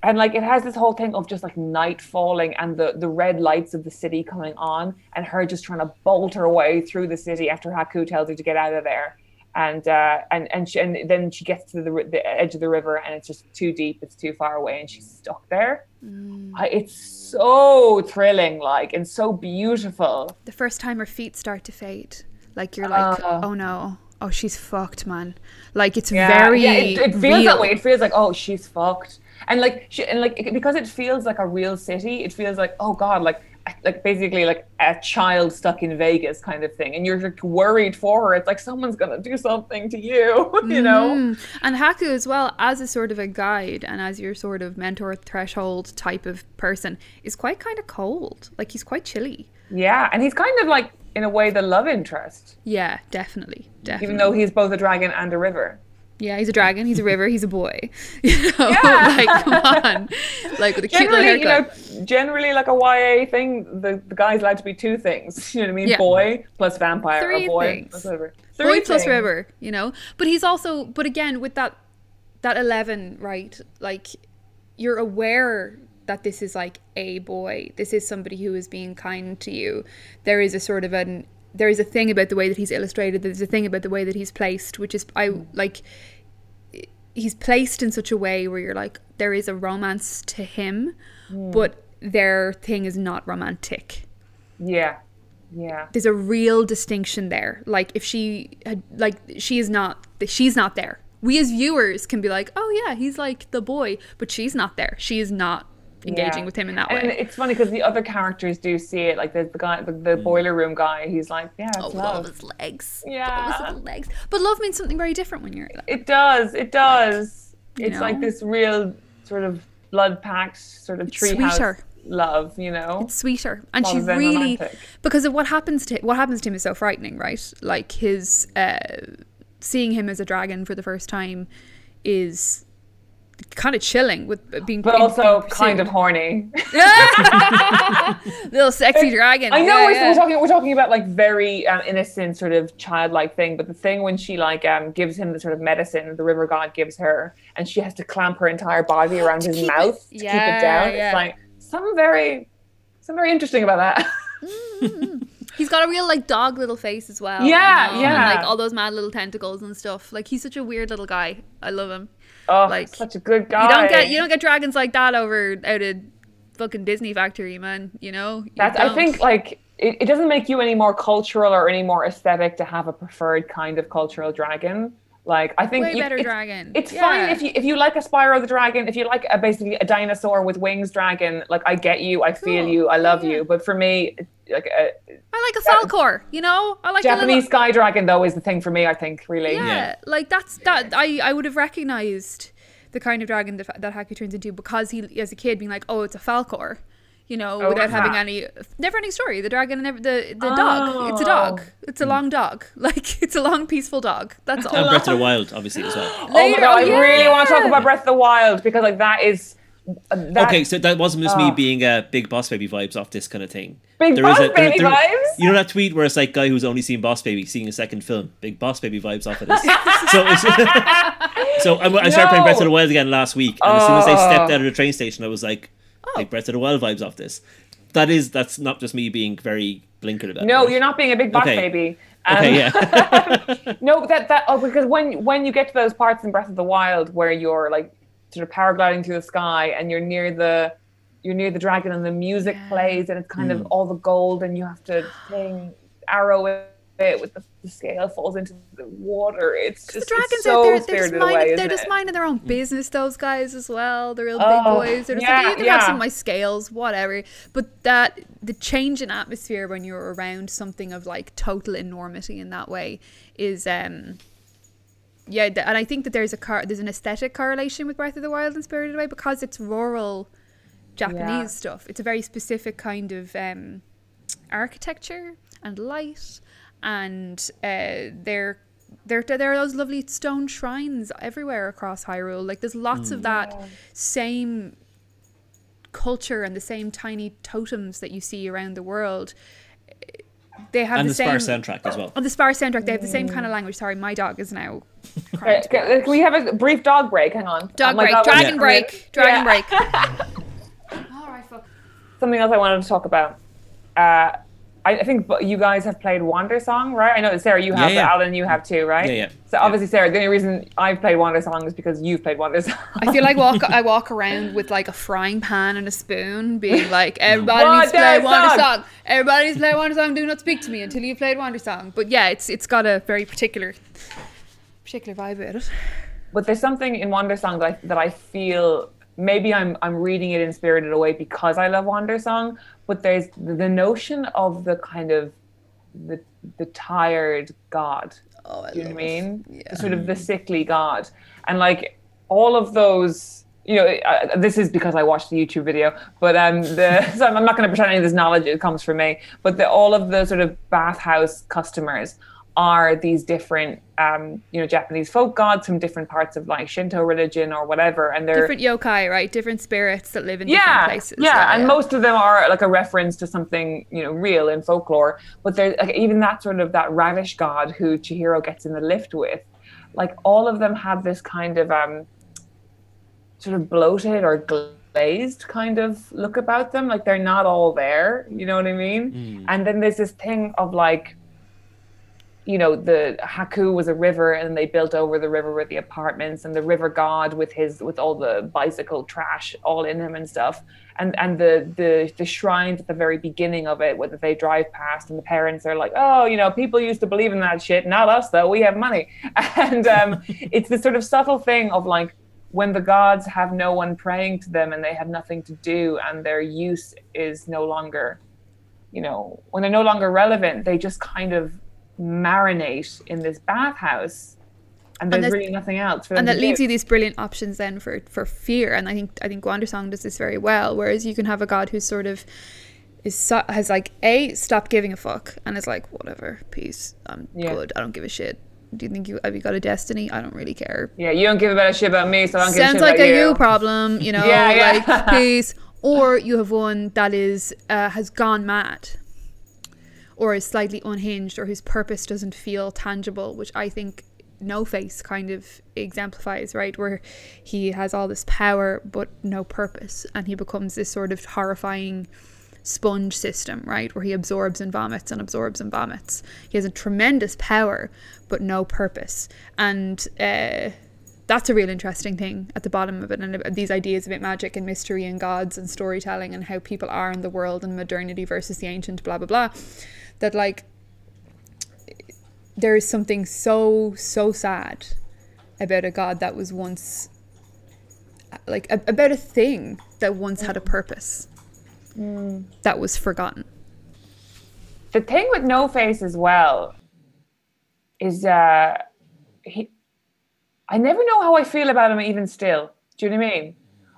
And like it has this whole thing of just like night falling and the the red lights of the city coming on, and her just trying to bolt her way through the city after Haku tells her to get out of there. And uh, and and, she, and then she gets to the, the edge of the river and it's just too deep, it's too far away, and she's stuck there. Mm. I, it's so thrilling, like and so beautiful. The first time her feet start to fade, like you're like, Uh. oh no, oh she's fucked, man. Like it's Yeah, very. yeah, it, it feels real. that way. It feels like oh, she's fucked, and like she, and like because it feels like a real city. It feels like oh god, like like basically like a child stuck in Vegas kind of thing, and you're like worried for her. It's like someone's gonna do something to you, you know? Mm. And Haku as well, as a sort of a guide and as your sort of mentor threshold type of person, is quite kind of cold. Like he's quite chilly. Yeah, and he's kind of like in a way the love interest, Yeah, definitely, definitely. even though he's both a dragon and a river. Yeah, he's a dragon, he's a river, he's a boy. You know, Yeah. like come on, like with a cute little Generally, you haircut. know, generally like a YA thing, the, the guy's allowed to be two things. You know what I mean? Yeah. Boy plus vampire, Three or boy things. plus whatever. boy Three plus river you know but he's also but again with that that 11 right like you're aware that this is like a boy this is somebody who is being kind to you there is a sort of an there is a thing about the way that he's illustrated there's a thing about the way that he's placed which is i like he's placed in such a way where you're like there is a romance to him hmm. but their thing is not romantic. Yeah, yeah. there's a real distinction there. Like if she had like she is not she's not there. We as viewers can be like oh yeah he's like the boy but she's not there. She is not engaging Yeah. with him in that way. And it's funny because the other characters do see it. Like there's the guy, the, the boiler room guy. He's like, yeah, it's oh love. love his legs Yeah. love his little legs but love means something very different when you're It does. It does. You it's like this real sort of blood packed sort of It's treehouse love. You know. it's sweeter and she really romantic. because of what happens to what happens to him is so frightening right like his uh seeing him as a dragon for the first time is kind of chilling with being but also being kind of horny. little sexy dragon I know Yeah, we're, yeah. we're talking we're talking about like very um, innocent sort of childlike thing, but the thing when she like um gives him the sort of medicine the river god gives her, and she has to clamp her entire body around his keep it- mouth to keep it down. yeah. It's like something very something very interesting about that. He's got a real like dog little face as well. Yeah, you know, yeah. And like all those mad little tentacles and stuff. Like he's such a weird little guy. I love him. Oh, like such a good guy. you don't get you don't get dragons like that over out of fucking Disney factory, man. You know. You That's, I don't. think like it, it doesn't make you any more cultural or any more aesthetic to have a preferred kind of cultural dragon. Like I think Way you- better it's, dragon. It's Yeah. fine if you if you like a Spyro the Dragon, if you like a basically a dinosaur with wings dragon. Like I get you, I feel you, I love Yeah. you. But for me, like a I like a Falkor. You know, I like Japanese little, sky dragon though is the thing for me. I think really. yeah, Yeah. like that's that. I I would have recognized the kind of dragon that that Haku turns into because he as a kid being like, oh, it's a Falkor. You know, Oh, without having that? any never ending story. The dragon and every, the the dog. It's a dog. Oh. It's a long dog. Like it's a long peaceful dog. That's all. And Breath of the Wild, obviously, as well. Oh my god, oh, I really want to talk about Breath of the Wild because like that is that, okay, so that wasn't just me Oh. being uh, big Boss Baby vibes off this kind of thing. Big is Boss Baby vibes? You know that tweet where it's like guy who's only seen Boss Baby seeing a second film, big Boss Baby vibes off of this. so, so I, I started playing Breath of the Wild again last week, and as soon as I Oh. stepped out of the train station, I was like, big Breath of the Wild vibes off this. That is, that's not just me being very blinkered about. It. No, it. you're not being a big boss Okay. baby. Um, Okay, yeah. No, that that oh, because when when you get to those parts in Breath of the Wild where you're like sort of paragliding through the sky and you're near the you're near the dragon and the music Yeah. plays and it's kind Hmm. of all the gold and you have to sling arrow it with the, the scale falls into the water. It's just the dragons it's out there, they're just, spirited minding, away. they're just minding their own business, those guys as well. They're real Oh, big boys. They're just yeah, like, you can have some of my scales, whatever. But that, the change in atmosphere when you're around something of like total enormity in that way is, um, yeah, th- and I think that there's a car, there's an aesthetic correlation with Breath of the Wild and Spirited Away because it's rural Japanese Yeah. stuff. It's a very specific kind of um, architecture and light, and uh, there, there, there are those lovely stone shrines everywhere across Hyrule. Like there's lots of that same culture and the same tiny totems that you see around the world. They have and the, the same Spar soundtrack as well. on the sparse soundtrack. They have the same kind of language. Sorry, my dog is now. Okay, crying okay, Can we have a brief dog break? Hang on. Dog Oh break, God, dragon what's- break, dragon Yeah. break. All right, fuck. something else I wanted to talk about. Uh, I, I think you guys have played Wandersong, right? I know Sarah, you have, Yeah, yeah. but Alan, you have too, right? Yeah, yeah. So Yeah. obviously, Sarah, the only reason I've played Wandersong is because you've played Wandersong. I feel like walk. I walk around with like a frying pan and a spoon, being like, "Everybody needs to Wander play Wandersong." Song. Everybody needs to play Wandersong. Do not speak to me until you've played Wandersong." But yeah, it's it's got a very particular, particular vibe about it. but there's something in Wandersong that I, that I feel maybe I'm I'm reading it in Spirited Away because I love Wandersong, but there's the, notion of the kind of the the tired god. Oh, I Do you know what I mean? Yeah. The sort of the sickly god, and like all of those. You know, uh, this is because I watched the YouTube video, but um, the so I'm not going to pretend any of this knowledge it comes from me. But the, all of the sort of bathhouse customers are these different, um, you know, Japanese folk gods from different parts of like Shinto religion or whatever, and they're Different yokai, right? Different spirits that live in yeah, different places. Yeah, yeah and most of them are like a reference to something you know real in folklore. But there's like, even that sort of that radish god who Chihiro gets in the lift with, like all of them have this kind of um sort of bloated or glazed kind of look about them. Like they're not all there. You know what I mean? And then there's this thing of like you know the Haku was a river and they built over the river with the apartments and the river god with his with all the bicycle trash all in him and stuff. And and the the the shrines at the very beginning of it where they drive past and the parents are like oh you know people used to believe in that shit not us though we have money. And um it's this sort of subtle thing of like when the gods have no one praying to them and they have nothing to do and their use is no longer you know when they're no longer relevant they just kind of marinate in this bathhouse and there's there's- really nothing else and that leaves do. you these brilliant options then for for fear and i think i think Wandersong does this very well whereas you can have a god who's sort of is so, has like a stop giving a fuck and is like whatever peace i'm Yeah. good i don't give a shit do you think you have you got a destiny i don't really care yeah you don't give a better shit about me so i don't give a shit. sounds like a you you problem you know Yeah, yeah. like peace or you have one that is uh, has gone mad or is slightly unhinged or whose purpose doesn't feel tangible which i think no face kind of exemplifies right? Where he has all this power but no purpose. And he becomes this sort of horrifying sponge system right? Where he absorbs and vomits and absorbs and vomits. He has a tremendous power but no purpose. And uh that's a real interesting thing at the bottom of it, and these ideas about magic and mystery and gods and storytelling and how people are in the world and modernity versus the ancient, blah blah blah. That like there is something so so sad about a god that was once like a, about a thing that once had a purpose that was forgotten. The thing with No Face as well is uh he I never know how I feel about him even still. Do you know what I mean?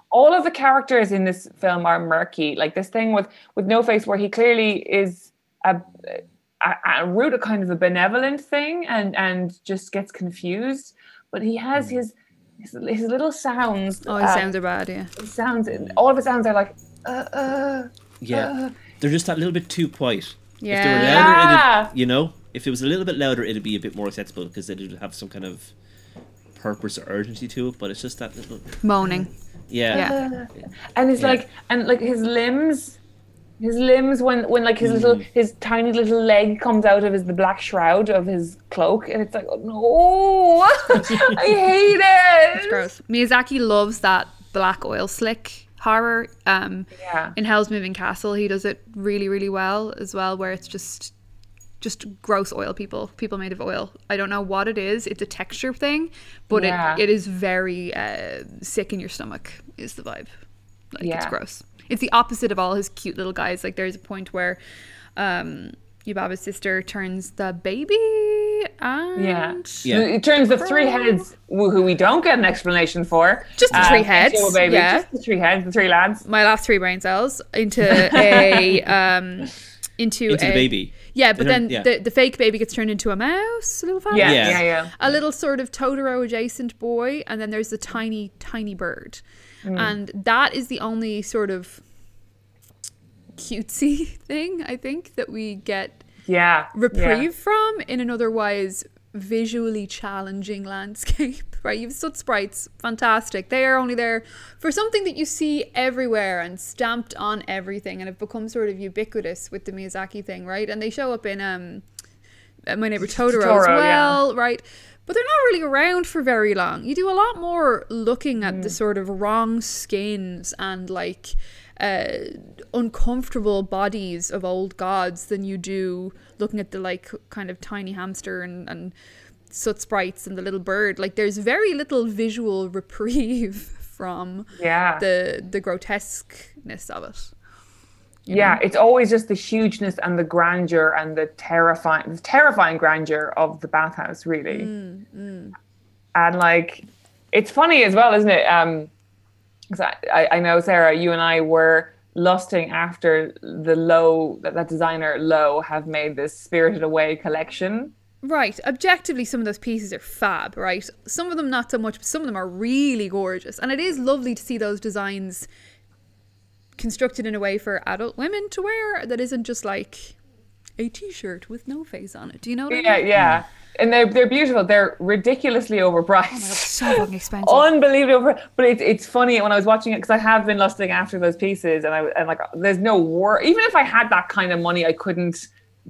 All of the characters in this film are murky. Like this thing with with No Face where he clearly is a a, a root a kind of a benevolent thing and and just gets confused. But he has his his, his little sounds. Oh, his uh, sounds are bad, yeah. sounds all of his sounds are like uh uh Yeah, they're just that little bit too quiet. If they were Yeah. louder, Yeah. you know, if it was a little bit louder, it'd be a bit more acceptable because then it'd have some kind of purpose or urgency to it. But it's just that little, Moaning. yeah, Yeah. and it's Yeah. like and like his limbs his limbs when when like his little Mm. his tiny little leg comes out of his the black shroud of his cloak and it's like oh, no i hate it It's Gross. Miyazaki loves that black oil slick horror. Um, yeah in Howl's Moving Castle, he does it really, really well as well, where it's just just gross oil people, people made of oil. I don't know what it is. It's a texture thing, but Yeah. it, it is very uh, sick in your stomach. Is the vibe? Like it's gross. It's the opposite of all his cute little guys. Like there's a point where um, Yubaba's sister turns the baby and yeah. Yeah. It turns the three heads who who we don't get an explanation for. Just the uh, three into heads, a baby. yeah. Just the three heads, the three lads. my last three brain cells into a um into, into a, the baby. Yeah, but then then- yeah. the, the fake baby gets turned into a mouse, a little fat Yeah, Yeah. yeah, yeah. a little sort of Totoro adjacent boy, and then there's the tiny, tiny bird. Mm. And that is the only sort of cutesy thing, I think, that we get Yeah. reprieve from in an otherwise visually challenging landscape. Right, you've soot sprites, fantastic. They are only there for something that you see everywhere and stamped on everything, and have become sort of ubiquitous with the Miyazaki thing, right? And they show up in um, uh, My Neighbor Totoro, as Totoro, yeah. well, right? But they're not really around for very long. You do a lot more looking at Mm. the sort of wrong skins and like uh, uncomfortable bodies of old gods than you do looking at the like kind of tiny hamster and, and soot sprites and the little bird. Like there's very little visual reprieve from Yeah. the the grotesqueness of it. Yeah, it's always just the hugeness and the grandeur and the terrifying, the terrifying grandeur of the bathhouse, really. Mm, And like, it's funny as well, isn't it? Um, 'cause I, I, I know Sarah, you and I were lusting after the Loewe that, that designer Loewe have made this Spirited Away collection. Right. Objectively, some of those pieces are fab, right? Some of them not so much, but some of them are really gorgeous. And it is lovely to see those designs constructed in a way for adult women to wear that isn't just like a t shirt with no face on it. Do you know what I mean? Yeah, yeah, and they're they're beautiful. They're ridiculously overpriced. So fucking expensive. unbelievably over. But it's it's funny when I was watching it because I have been lusting after those pieces, and I and like there's no war. Even if I had that kind of money, I couldn't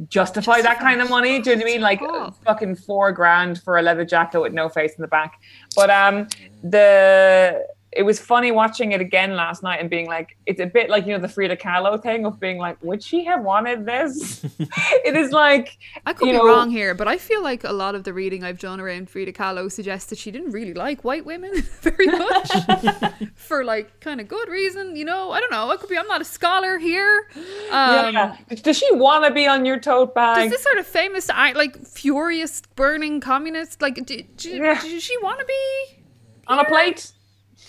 justify that kind of money. Do you know what I mean? Like Oh. fucking four grand for a leather jacket with no face in the back. But um, the it was funny watching it again last night and being like, it's a bit like you know the Frida Kahlo thing of being like, would she have wanted this? it is like I could you be know- wrong here, but I feel like a lot of the reading I've done around Frida Kahlo suggests that she didn't really like white women very much for like kind of good reason. You know, I don't know. I could be. I'm not a scholar here. Um, yeah. Does she want to be on your tote bag? Does this sort of famous, like furious, burning communist, like, did, do, Yeah. does she want to be on a plate?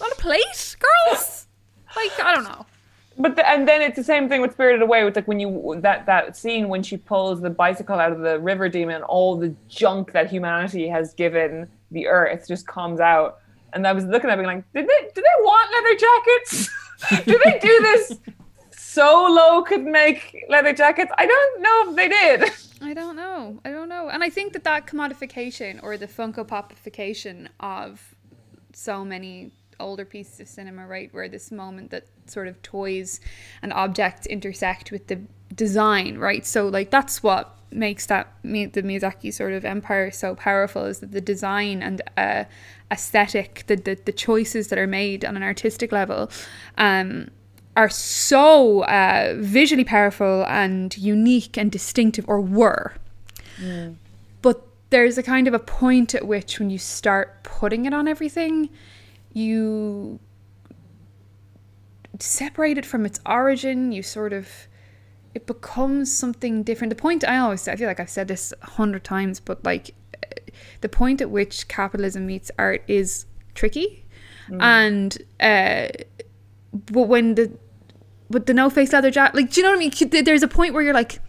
On a plate, girls? like, I don't know. But the, and then it's the same thing with Spirited Away. With like when you that that scene when she pulls the bicycle out of the river demon, all the junk that humanity has given the earth just comes out. And I was looking at it being like, did they did they want leather jackets? did they do this so Loewe could make leather jackets? I don't know if they did. I don't know. I don't know. And I think that that commodification or the Funko Popification of so many older pieces of cinema, right, where this moment that sort of toys and objects intersect with the design, right? So like that's what makes that the Miyazaki sort of empire so powerful is that the design and uh, aesthetic, the, the the choices that are made on an artistic level, um, are so uh, visually powerful and unique and distinctive, or were. But there's a kind of a point at which when you start putting it on everything, you separate it from its origin. You sort of it becomes something different. The point I always say, I feel like I've said this a hundred times, but like the point at which capitalism meets art is tricky, mm. and uh, but when the but the no face leather jacket, like do you know what I mean? There's a point where you're like,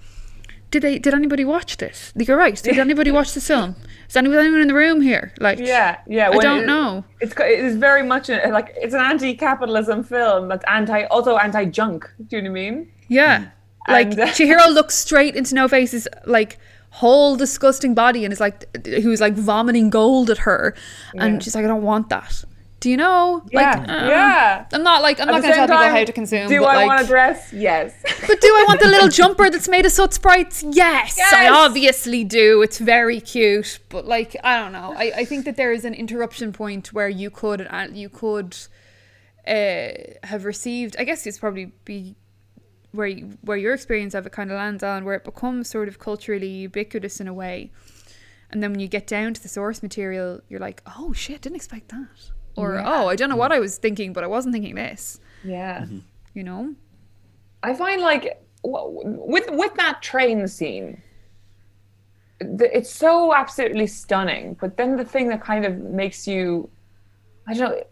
did they? Did anybody watch this? You're right. Did anybody watch the film? Is anyone, anyone in the room here? Like, yeah, yeah. I don't it, know. It's it is very much a, like it's an anti-capitalism film that's anti, also anti-junk. Do you know what I mean? Yeah. Like uh, Chihiro looks straight into No Face's like whole disgusting body and is like who's like vomiting gold at her, yeah. and she's like, I don't want that. Do you know? Yeah, like, uh, yeah. I'm not like I'm At not going to tell time, people how to consume. Do I like, want a dress? Yes. but do I want the little jumper that's made of soot sprites? Yes, yes, I obviously do. It's very cute, but like I don't know. I, I think that there is an interruption point where you could uh, you could uh, have received. I guess it's probably be where you, where your experience of it kind of lands on, where it becomes sort of culturally ubiquitous in a way. And then when you get down to the source material, you're like, oh shit, didn't expect that. Or, yeah. oh, I don't know what I was thinking, but I wasn't thinking this. Yeah. Mm-hmm. You know? I find like with with that train scene, it's so absolutely stunning. But then the thing that kind of makes you, I don't know,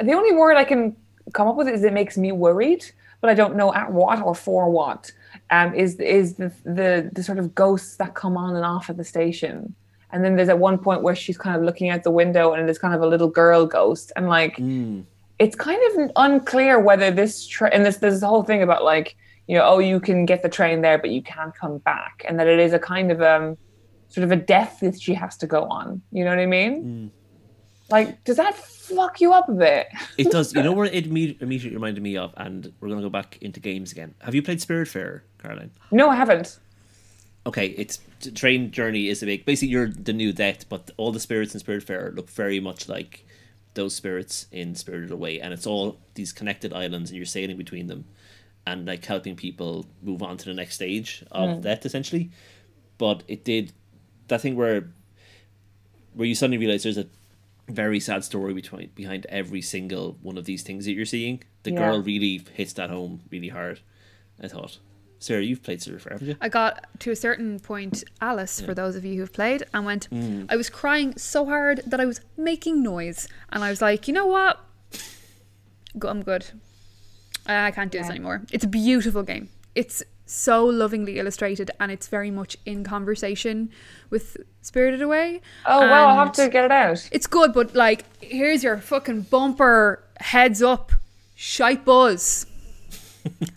the only word I can come up with is it makes me worried but I don't know at what or for what. Um, is is the, the the sort of ghosts that come on and off at the station. And then there's at one point where she's kind of looking out the window and there's kind of a little girl ghost, and like mm. it's kind of unclear whether this tra- and this there's the whole thing about like you know oh you can get the train there but you can't come back, and that it is a kind of um sort of a death that she has to go on. You know what I mean? Mm. Like, does that fuck you up a bit? it does. You know where it immediately reminded me of, and we're gonna go back into games again. Have you played Spiritfarer, Caroline? No, I haven't. Okay, it's train journey is a big. Basically, you're the new death, but all the spirits in Spiritfarer look very much like those spirits in Spirited Away, and it's all these connected islands, and you're sailing between them, and like helping people move on to the next stage of mm. death, essentially. But it did that thing where where you suddenly realize there's a very sad story between behind every single one of these things that you're seeing. The yeah. girl really hits that home really hard. I thought. Sarah, you've played Surfer, haven't you? I got to a certain point, Alice, yeah. for those of you who've played, and went, mm. I was crying so hard that I was making noise. And I was like, you know what? I'm good. I can't do yeah. this anymore. It's a beautiful game. It's so lovingly illustrated and it's very much in conversation with Spirited Away. Oh well, I'll have to get it out. It's good, but like, here's your fucking bumper heads up, shite buzz,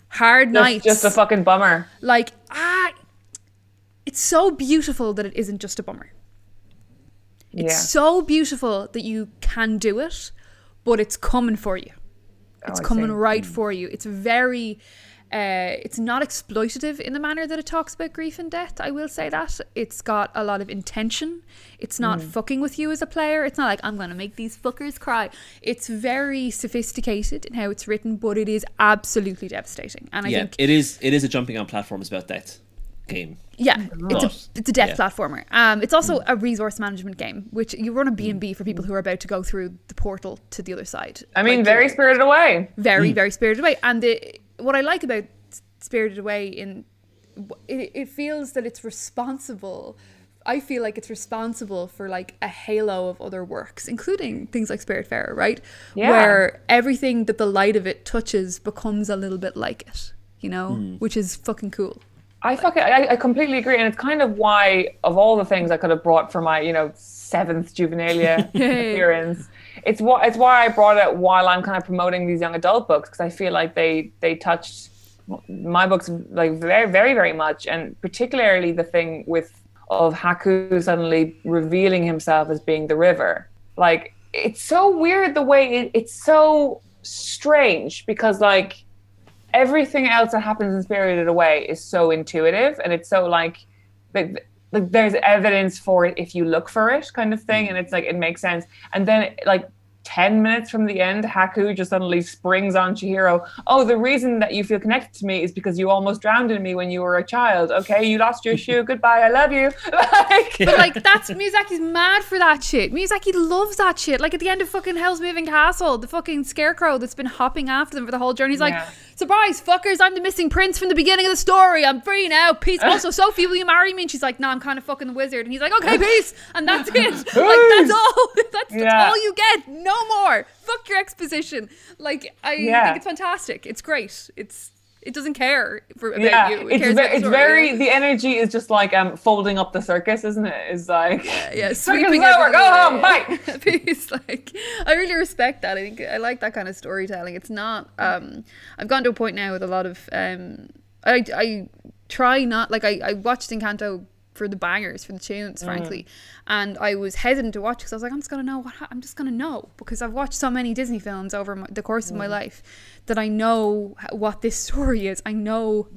hard just, nights. Just a fucking bummer. Like ah, it's so beautiful that it isn't just a bummer. It's yeah. so beautiful that you can do it, but it's coming for you. It's oh, coming right mm. for you. It's very uh, it's not exploitative in the manner that it talks about grief and death. I will say that it's got a lot of intention. It's not mm. fucking with you as a player. It's not like I'm going to make these fuckers cry. It's very sophisticated in how it's written, but it is absolutely devastating. And I yeah, think it is. It is a jumping on platforms about death game. Yeah, it's a it's a death yeah. platformer. Um, it's also mm. a resource management game, which you run a B and B for people who are about to go through the portal to the other side. I mean, like, very spirited away. Very, mm. very spirited away, and the what I like about Spirited Away in it, it feels that it's responsible I feel like it's responsible for like a halo of other works, including things like Spiritfarer, right? Yeah. Where everything that the light of it touches becomes a little bit like it, you know, mm. which is fucking cool. I fucking I, I completely agree, and it's kind of why of all the things I could have brought for my you know seventh Juvenilia appearance, it's why it's why I brought it while I'm kind of promoting these young adult books because I feel like they they touched my books like very very very much and particularly the thing with of Haku suddenly revealing himself as being the river. Like it's so weird the way it, it's so strange because like everything else that happens in Spirited Away is so intuitive and it's so like like, like there's evidence for it if you look for it kind of thing mm. and it's like it makes sense and then like 10 minutes from the end, Haku just suddenly springs on Chihiro. Oh, the reason that you feel connected to me is because you almost drowned in me when you were a child. Okay, you lost your shoe. Goodbye. I love you. like, But like that's Miyazaki's mad for that shit. Miyazaki loves that shit. Like at the end of fucking Howl's Moving Castle, the fucking scarecrow that's been hopping after them for the whole journey. He's like, Yeah. Surprise, fuckers! I'm the missing prince from the beginning of the story. I'm free now. Peace. Also, Sophie, will you marry me? And she's like, No, I'm kind of fucking the wizard. And he's like, Okay, peace. And that's it. Like that's all. That's, Yeah. that's all you get. No more. Fuck your exposition. Like I Yeah. think it's fantastic. It's great. It's it doesn't care for about yeah, you. It it's, cares ve- it's very the energy is just like um folding up the circus, isn't it? It's like yeah, circus sweeping over, go home, bye. Peace. Like, I really respect that. I think I like that kind of storytelling. It's not. Um, I've gone to a point now with a lot of. Um, I I try not like I I watched Encanto for the bangers for the tunes, frankly, and I was hesitant to watch because I was like, I'm just gonna know what ha- I'm just gonna know because I've watched so many Disney films over my, the course of my life that I know what this story is. I know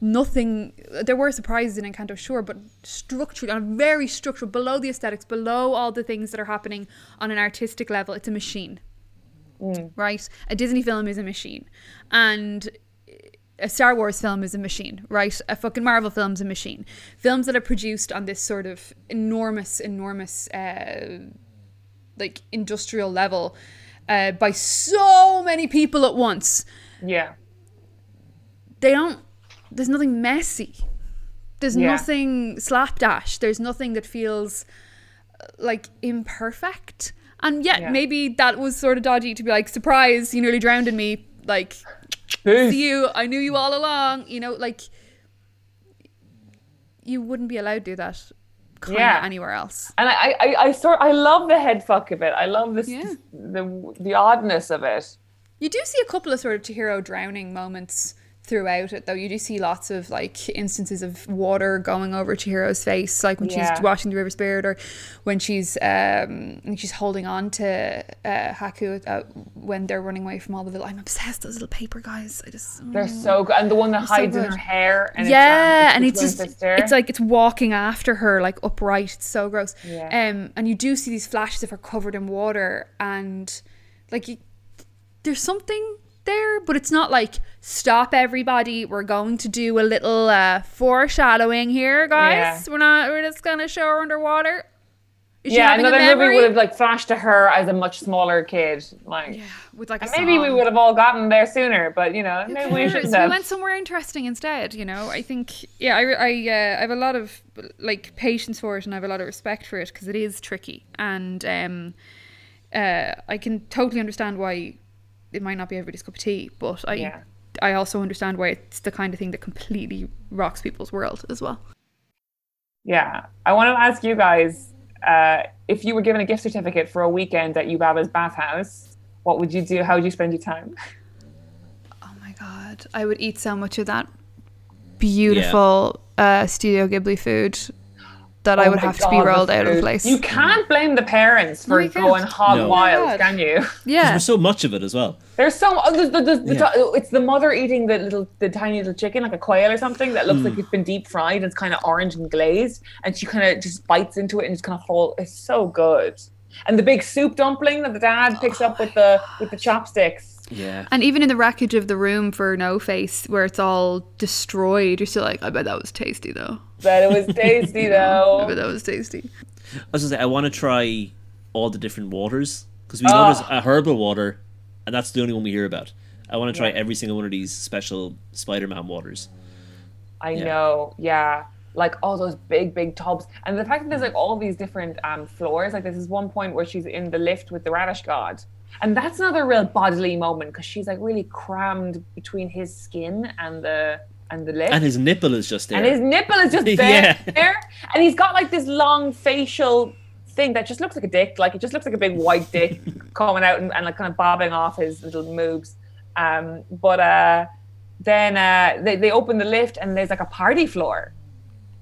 nothing there were surprises in Encanto sure but structurally on a very structural below the aesthetics below all the things that are happening on an artistic level it's a machine right a Disney film is a machine and a Star Wars film is a machine, right? A fucking Marvel film's a machine. Films that are produced on this sort of enormous, enormous, uh, like industrial level uh, by so many people at once Yeah. they don't there's nothing messy there's Yeah. nothing slapdash there's nothing that feels uh, like imperfect and yet Yeah. maybe that was sort of dodgy to be like surprise you nearly drowned in me like Peace. see you i knew you all along you know like you wouldn't be allowed to do that kind Yeah. of anywhere else And I, I, I sort, I love the head fuck of it. I love this, Yeah. the, the oddness of it. You do see a couple of sort of Chihiro drowning moments throughout it, though. You do see lots of like instances of water going over Chihiro's face, like when Yeah. she's washing the River Spirit, or when she's um she's holding on to uh, Haku uh, when they're running away from all the villains. I'm obsessed those little paper guys. I just They're so good. And the one that so hides in her hair. And yeah, it's, um, and it's just sister. it's like it's walking after her like upright. It's so gross. Yeah. Um, and you do see these flashes of her covered in water, and like you, there's something there, but it's not like stop everybody. We're going to do a little uh, foreshadowing here, guys. Yeah. We're not. We're just gonna show her underwater. Is yeah, another movie would have like flashed to her as a much smaller kid. Like, Yeah, with like maybe we would have all gotten there sooner, but you know, maybe we shouldn't We have. went somewhere interesting instead. You know, I think yeah, I I, uh, I have a lot of like patience for it, and I have a lot of respect for it because it is tricky, and um, uh, I can totally understand why it might not be everybody's cup of tea, but I. Yeah. I also understand why it's the kind of thing that completely rocks people's world as well. Yeah, I want to ask you guys uh, if you were given a gift certificate for a weekend at Yubaba's bathhouse, what would you do? How would you spend your time? Oh my god, I would eat so much of that beautiful uh, Studio Ghibli food that I Oh would my have to be rolled out of place. You can't blame the parents for you going hog No. wild, God. can you? yeah, There's so much of it as well. There's so oh, there's, there's, there's, Yeah. it's the mother eating the little the tiny little chicken like a quail or something that looks Mm. like it's been deep fried and it's kind of orange and glazed and she kind of just bites into it and just kind of whole it's so good and the big soup dumpling that the dad picks up with the with the chopsticks Yeah. And even in the wreckage of the room for No Face, where it's all destroyed, you're still like, I bet that was tasty though. but it was tasty I though bet that was tasty. I was gonna say I want to try all the different waters because we know Ah. there's a herbal water, and that's the only one we hear about. I want to try Yeah. every single one of these special Spider-Man waters. I Yeah. know, yeah. Like all those big, big tubs. And the fact that there's like all these different um, floors, like this is one point where she's in the lift with the radish god. And that's another real bodily moment because she's like really crammed between his skin and the and the lift. And his nipple is just there. And his nipple is just there, Yeah. there. And he's got like this long facial thing that just looks like a dick. Like it just looks like a big white dick coming out and, and like kind of bobbing off his little moves. Um, but uh, then uh, they, they open the lift and there's like a party floor.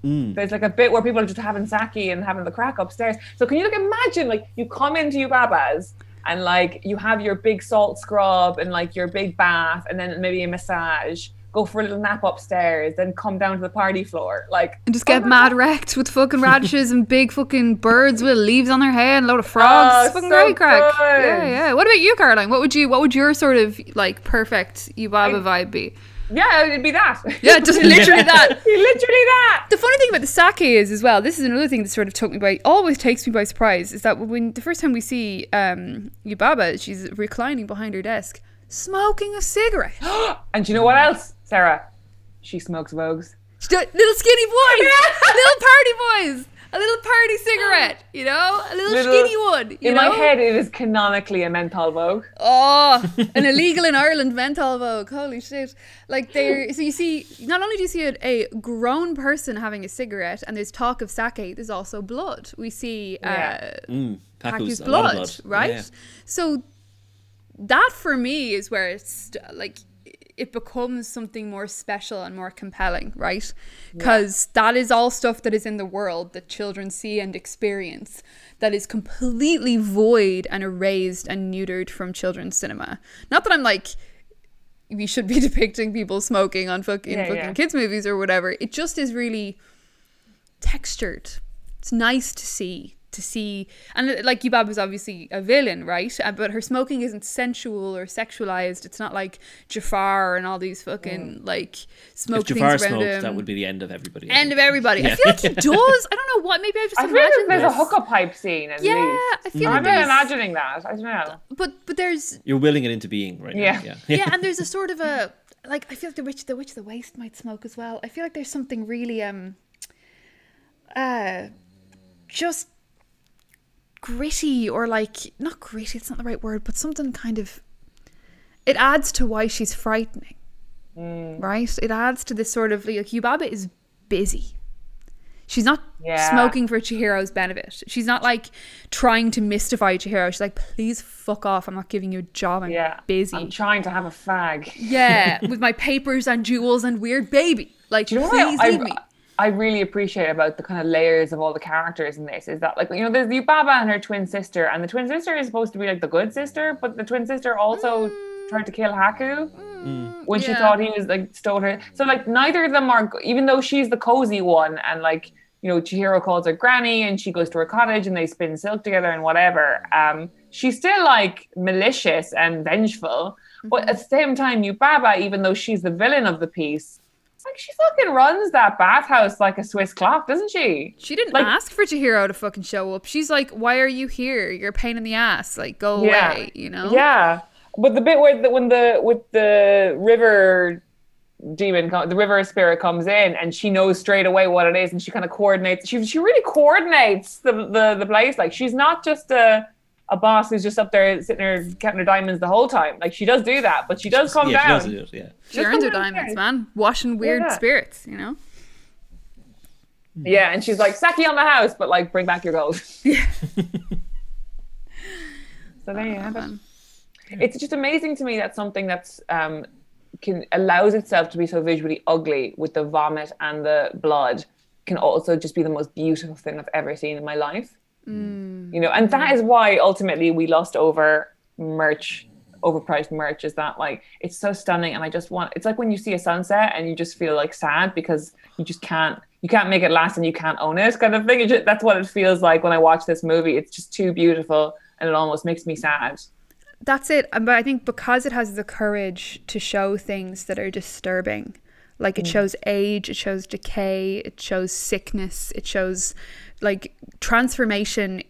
Mm. There's like a bit where people are just having sake and having the crack upstairs. So can you like imagine like you come into Yubaba's and like you have your big salt scrub and like your big bath and then maybe a massage go for a little nap upstairs then come down to the party floor like And just get oh mad wrecked with fucking radishes and big fucking birds with leaves on their head and a load of oh, frogs. Oh, It's fucking so great crack. good. Yeah, yeah. What about you, Caroline? What would you what would your sort of like perfect Yubaba vibe be? Yeah it'd be that Yeah, just literally that. literally that The funny thing about the sake is as well. This is another thing that sort of took me by, always takes me by surprise. Is that when the first time we see um, Yubaba, she's reclining behind her desk, smoking a cigarette. and you know what else sarah she smokes vogues She do- little skinny boys, little party boys, a little party cigarette. You know, a little, Little- skinny one. You in know? my head it is canonically a menthol vogue Oh, an illegal in Ireland menthol vogue. Holy shit! Like they, so you see, not only do you see a, a grown person having a cigarette, and there's talk of sake. There's also blood. We see Yeah. uh, Mm, Haku's Haku's blood, blood, right? Yeah. So that for me is where it's like it becomes something more special and more compelling, right? Because that is all stuff that is in the world that children see and experience that is completely void and erased and neutered from children's cinema. Not that I'm like we should be depicting people smoking on fucking Yeah, fucking yeah. kids movies or whatever. It just is really textured. It's nice to see to see and uh, like Yubab is obviously a villain, right? Uh, But her smoking isn't sensual or sexualized. It's not like Jafar and all these fucking like smoke If things Jafar around smoked, him. that would be the end of everybody. End think. of everybody. I feel like he does. I don't know what. Maybe I've just I feel like imagined there's a this. hookup pipe scene at Yeah, least I feel I'm like not there's, imagining that I don't know but but there's You're willing it into being right Yeah. now. Yeah. yeah, and there's a sort of a like I feel like the witch the witch of the waste might smoke as well. I feel like there's something really um uh just gritty or like not gritty, it's not the right word, but something kind of it adds to why she's frightening. Mm. Right? It adds to this sort of like Yubaba is busy. She's not Yeah. smoking for Chihiro's benefit. She's not like trying to mystify Chihiro. She's like, please fuck off. I'm not giving you a job. I'm yeah busy. I'm trying to have a fag Yeah, with my papers and jewels and weird baby. Like, Do you know please what I, leave me. I, I really appreciate about the kind of layers of all the characters in this is that like you know there's Yubaba and her twin sister and the twin sister is supposed to be like the good sister but the twin sister also tried to kill Haku when she Mm. thought he was like stole her. So like neither of them are even though she's the cozy one and like you know Chihiro calls her granny and she goes to her cottage and they spin silk together and whatever um she's still like malicious and vengeful but at the same time Yubaba even though she's the villain of the piece like she fucking runs that bathhouse like a Swiss clock, doesn't she? She didn't like- ask for Chihiro to fucking show up. She's like, why are you here? You're a pain in the ass. Like, go Yeah. away, you know? Yeah, but the bit where the, when the with the river demon, the river spirit comes in, and she knows straight away what it is, and she kind of coordinates. She she really coordinates the the, the place. Like she's not just a a boss who's just up there sitting there counting her diamonds the whole time. Like she does do that, but she does come yeah, down. She does it, yeah. She Just earns her diamonds, man. Washing weird Yeah. spirits, you know? Yeah, and she's like sake on the house, but like bring back your gold. Yeah. So there you have it. It's just amazing to me that something that's um can allows itself to be so visually ugly with the vomit and the blood can also just be the most beautiful thing I've ever seen in my life. You know, and that is why ultimately we lost over merch, overpriced merch. Is that like it's so stunning, and I just want. It's like when you see a sunset and you just feel like sad because you just can't. You can't make it last, and you can't own it, kind of thing. Just, that's what it feels like when I watch this movie. It's just too beautiful, and it almost makes me sad. That's it. Um, But I think because it has the courage to show things that are disturbing, like it mm. shows age, it shows decay, it shows sickness, it shows like transformation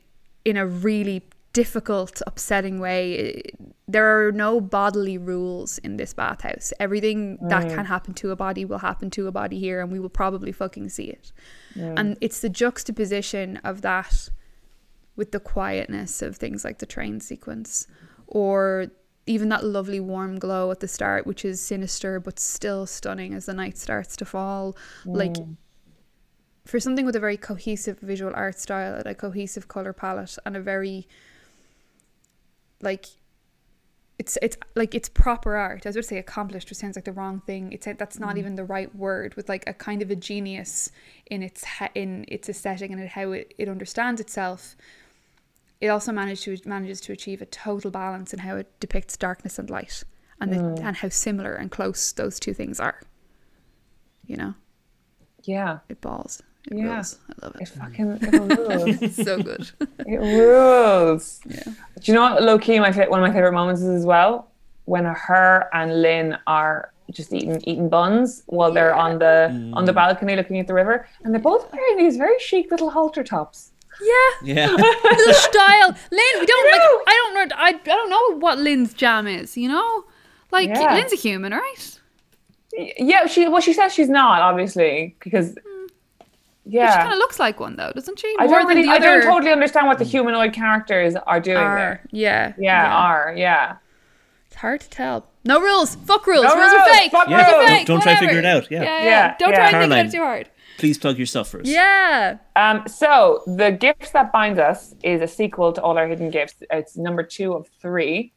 in a really difficult, upsetting way. There are no bodily rules in this bathhouse. Everything that can happen to a body will happen to a body here, and we will probably fucking see it. And it's the juxtaposition of that with the quietness of things like the train sequence or even that lovely warm glow at the start which is sinister but still stunning as the night starts to fall like mm. for something with a very cohesive visual art style and a cohesive color palette and a very like it's it's like it's proper art. I was going to say accomplished, which sounds like the wrong thing. It's that's not mm. even the right word. With like a kind of a genius in its in its aesthetic and how it, it understands itself. It also managed to manages to achieve a total balance in how it depicts darkness and light, and Mm. the, and how similar and close those two things are. You know, Yeah. it balls. It Yeah. rules. I love It it. fucking it rules. It's so good. it rules. yeah. Do you know what low key my one of my favorite moments is as well? When her and Lin are just eating eating buns while they're on the on the balcony looking at the river, and they're both wearing these very chic little halter tops. Yeah. Yeah. Little style. Lin, we don't like. I don't know I, I don't know what Lin's jam is, you know? Like Yeah. Lin's a human, right? Y- Yeah, she well she says she's not obviously because hmm. Yeah, She kind of looks like one though, doesn't she? I More don't than really the I don't totally understand what the hmm. humanoid characters are doing are. there. Yeah. Yeah, are yeah. It's hard to tell. No rules. Fuck rules. No rules, are fake. Fuck rules are rules. fake. Don't try to whatever. figure it out, yeah. Yeah. yeah. Yeah, Don't yeah. try and think Caroline. about it too hard. Please plug yourself first. Yeah. Um, so the gift that binds us is a sequel to all our hidden gifts. It's number two of three.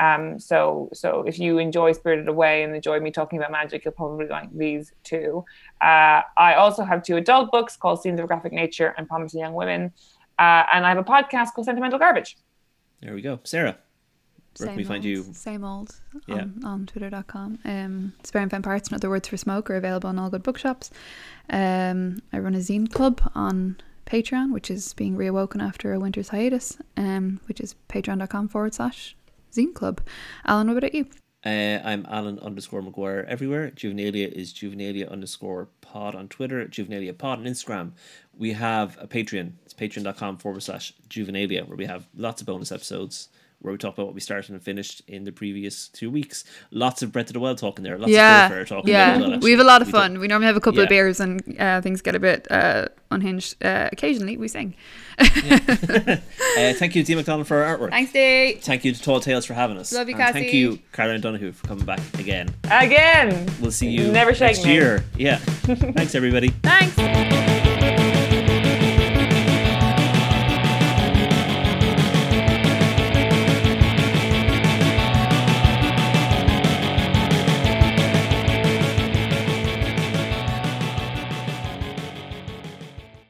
Um, so so if you enjoy Spirited Away and enjoy me talking about magic, you'll probably like these two. Uh, I also have two adult books called Scenes of Graphic Nature and Promising Young Women, uh, and I have a podcast called Sentimental Garbage. There we go. Sarah, where can we Same find old, you? Same old Yeah. on, on twitter.com. Um, Spare and Femme Parts and Other Words for Smoke are available in all good bookshops. Um, I run a zine club on Patreon, which is being reawoken after a winter's hiatus, um, which is patreon.com forward slash zine club. Alan, what about you? Uh, I'm Alan underscore McGuire everywhere. Juvenilia is Juvenilia underscore pod on Twitter, Juvenilia pod on Instagram. We have a Patreon. It's patreon.com forward slash Juvenilia, where we have lots of bonus episodes where we talk about what we started and finished in the previous two weeks. Lots of Breath of the Wild talking there. Lots yeah, of Spiritfarer talking yeah. as well, we have a lot of actually. fun. We normally have a couple of beers and uh, things get a bit uh, unhinged. Uh, occasionally, we sing. Uh, thank you to Dee McDonald for our artwork. Thanks, Dee. Thank you to Tall Tales for having us. Love you, and thank you, Caroline O'Donoghue, for coming back again. Again. We'll see you Never shake next me. year. Yeah. Thanks, everybody. Thanks.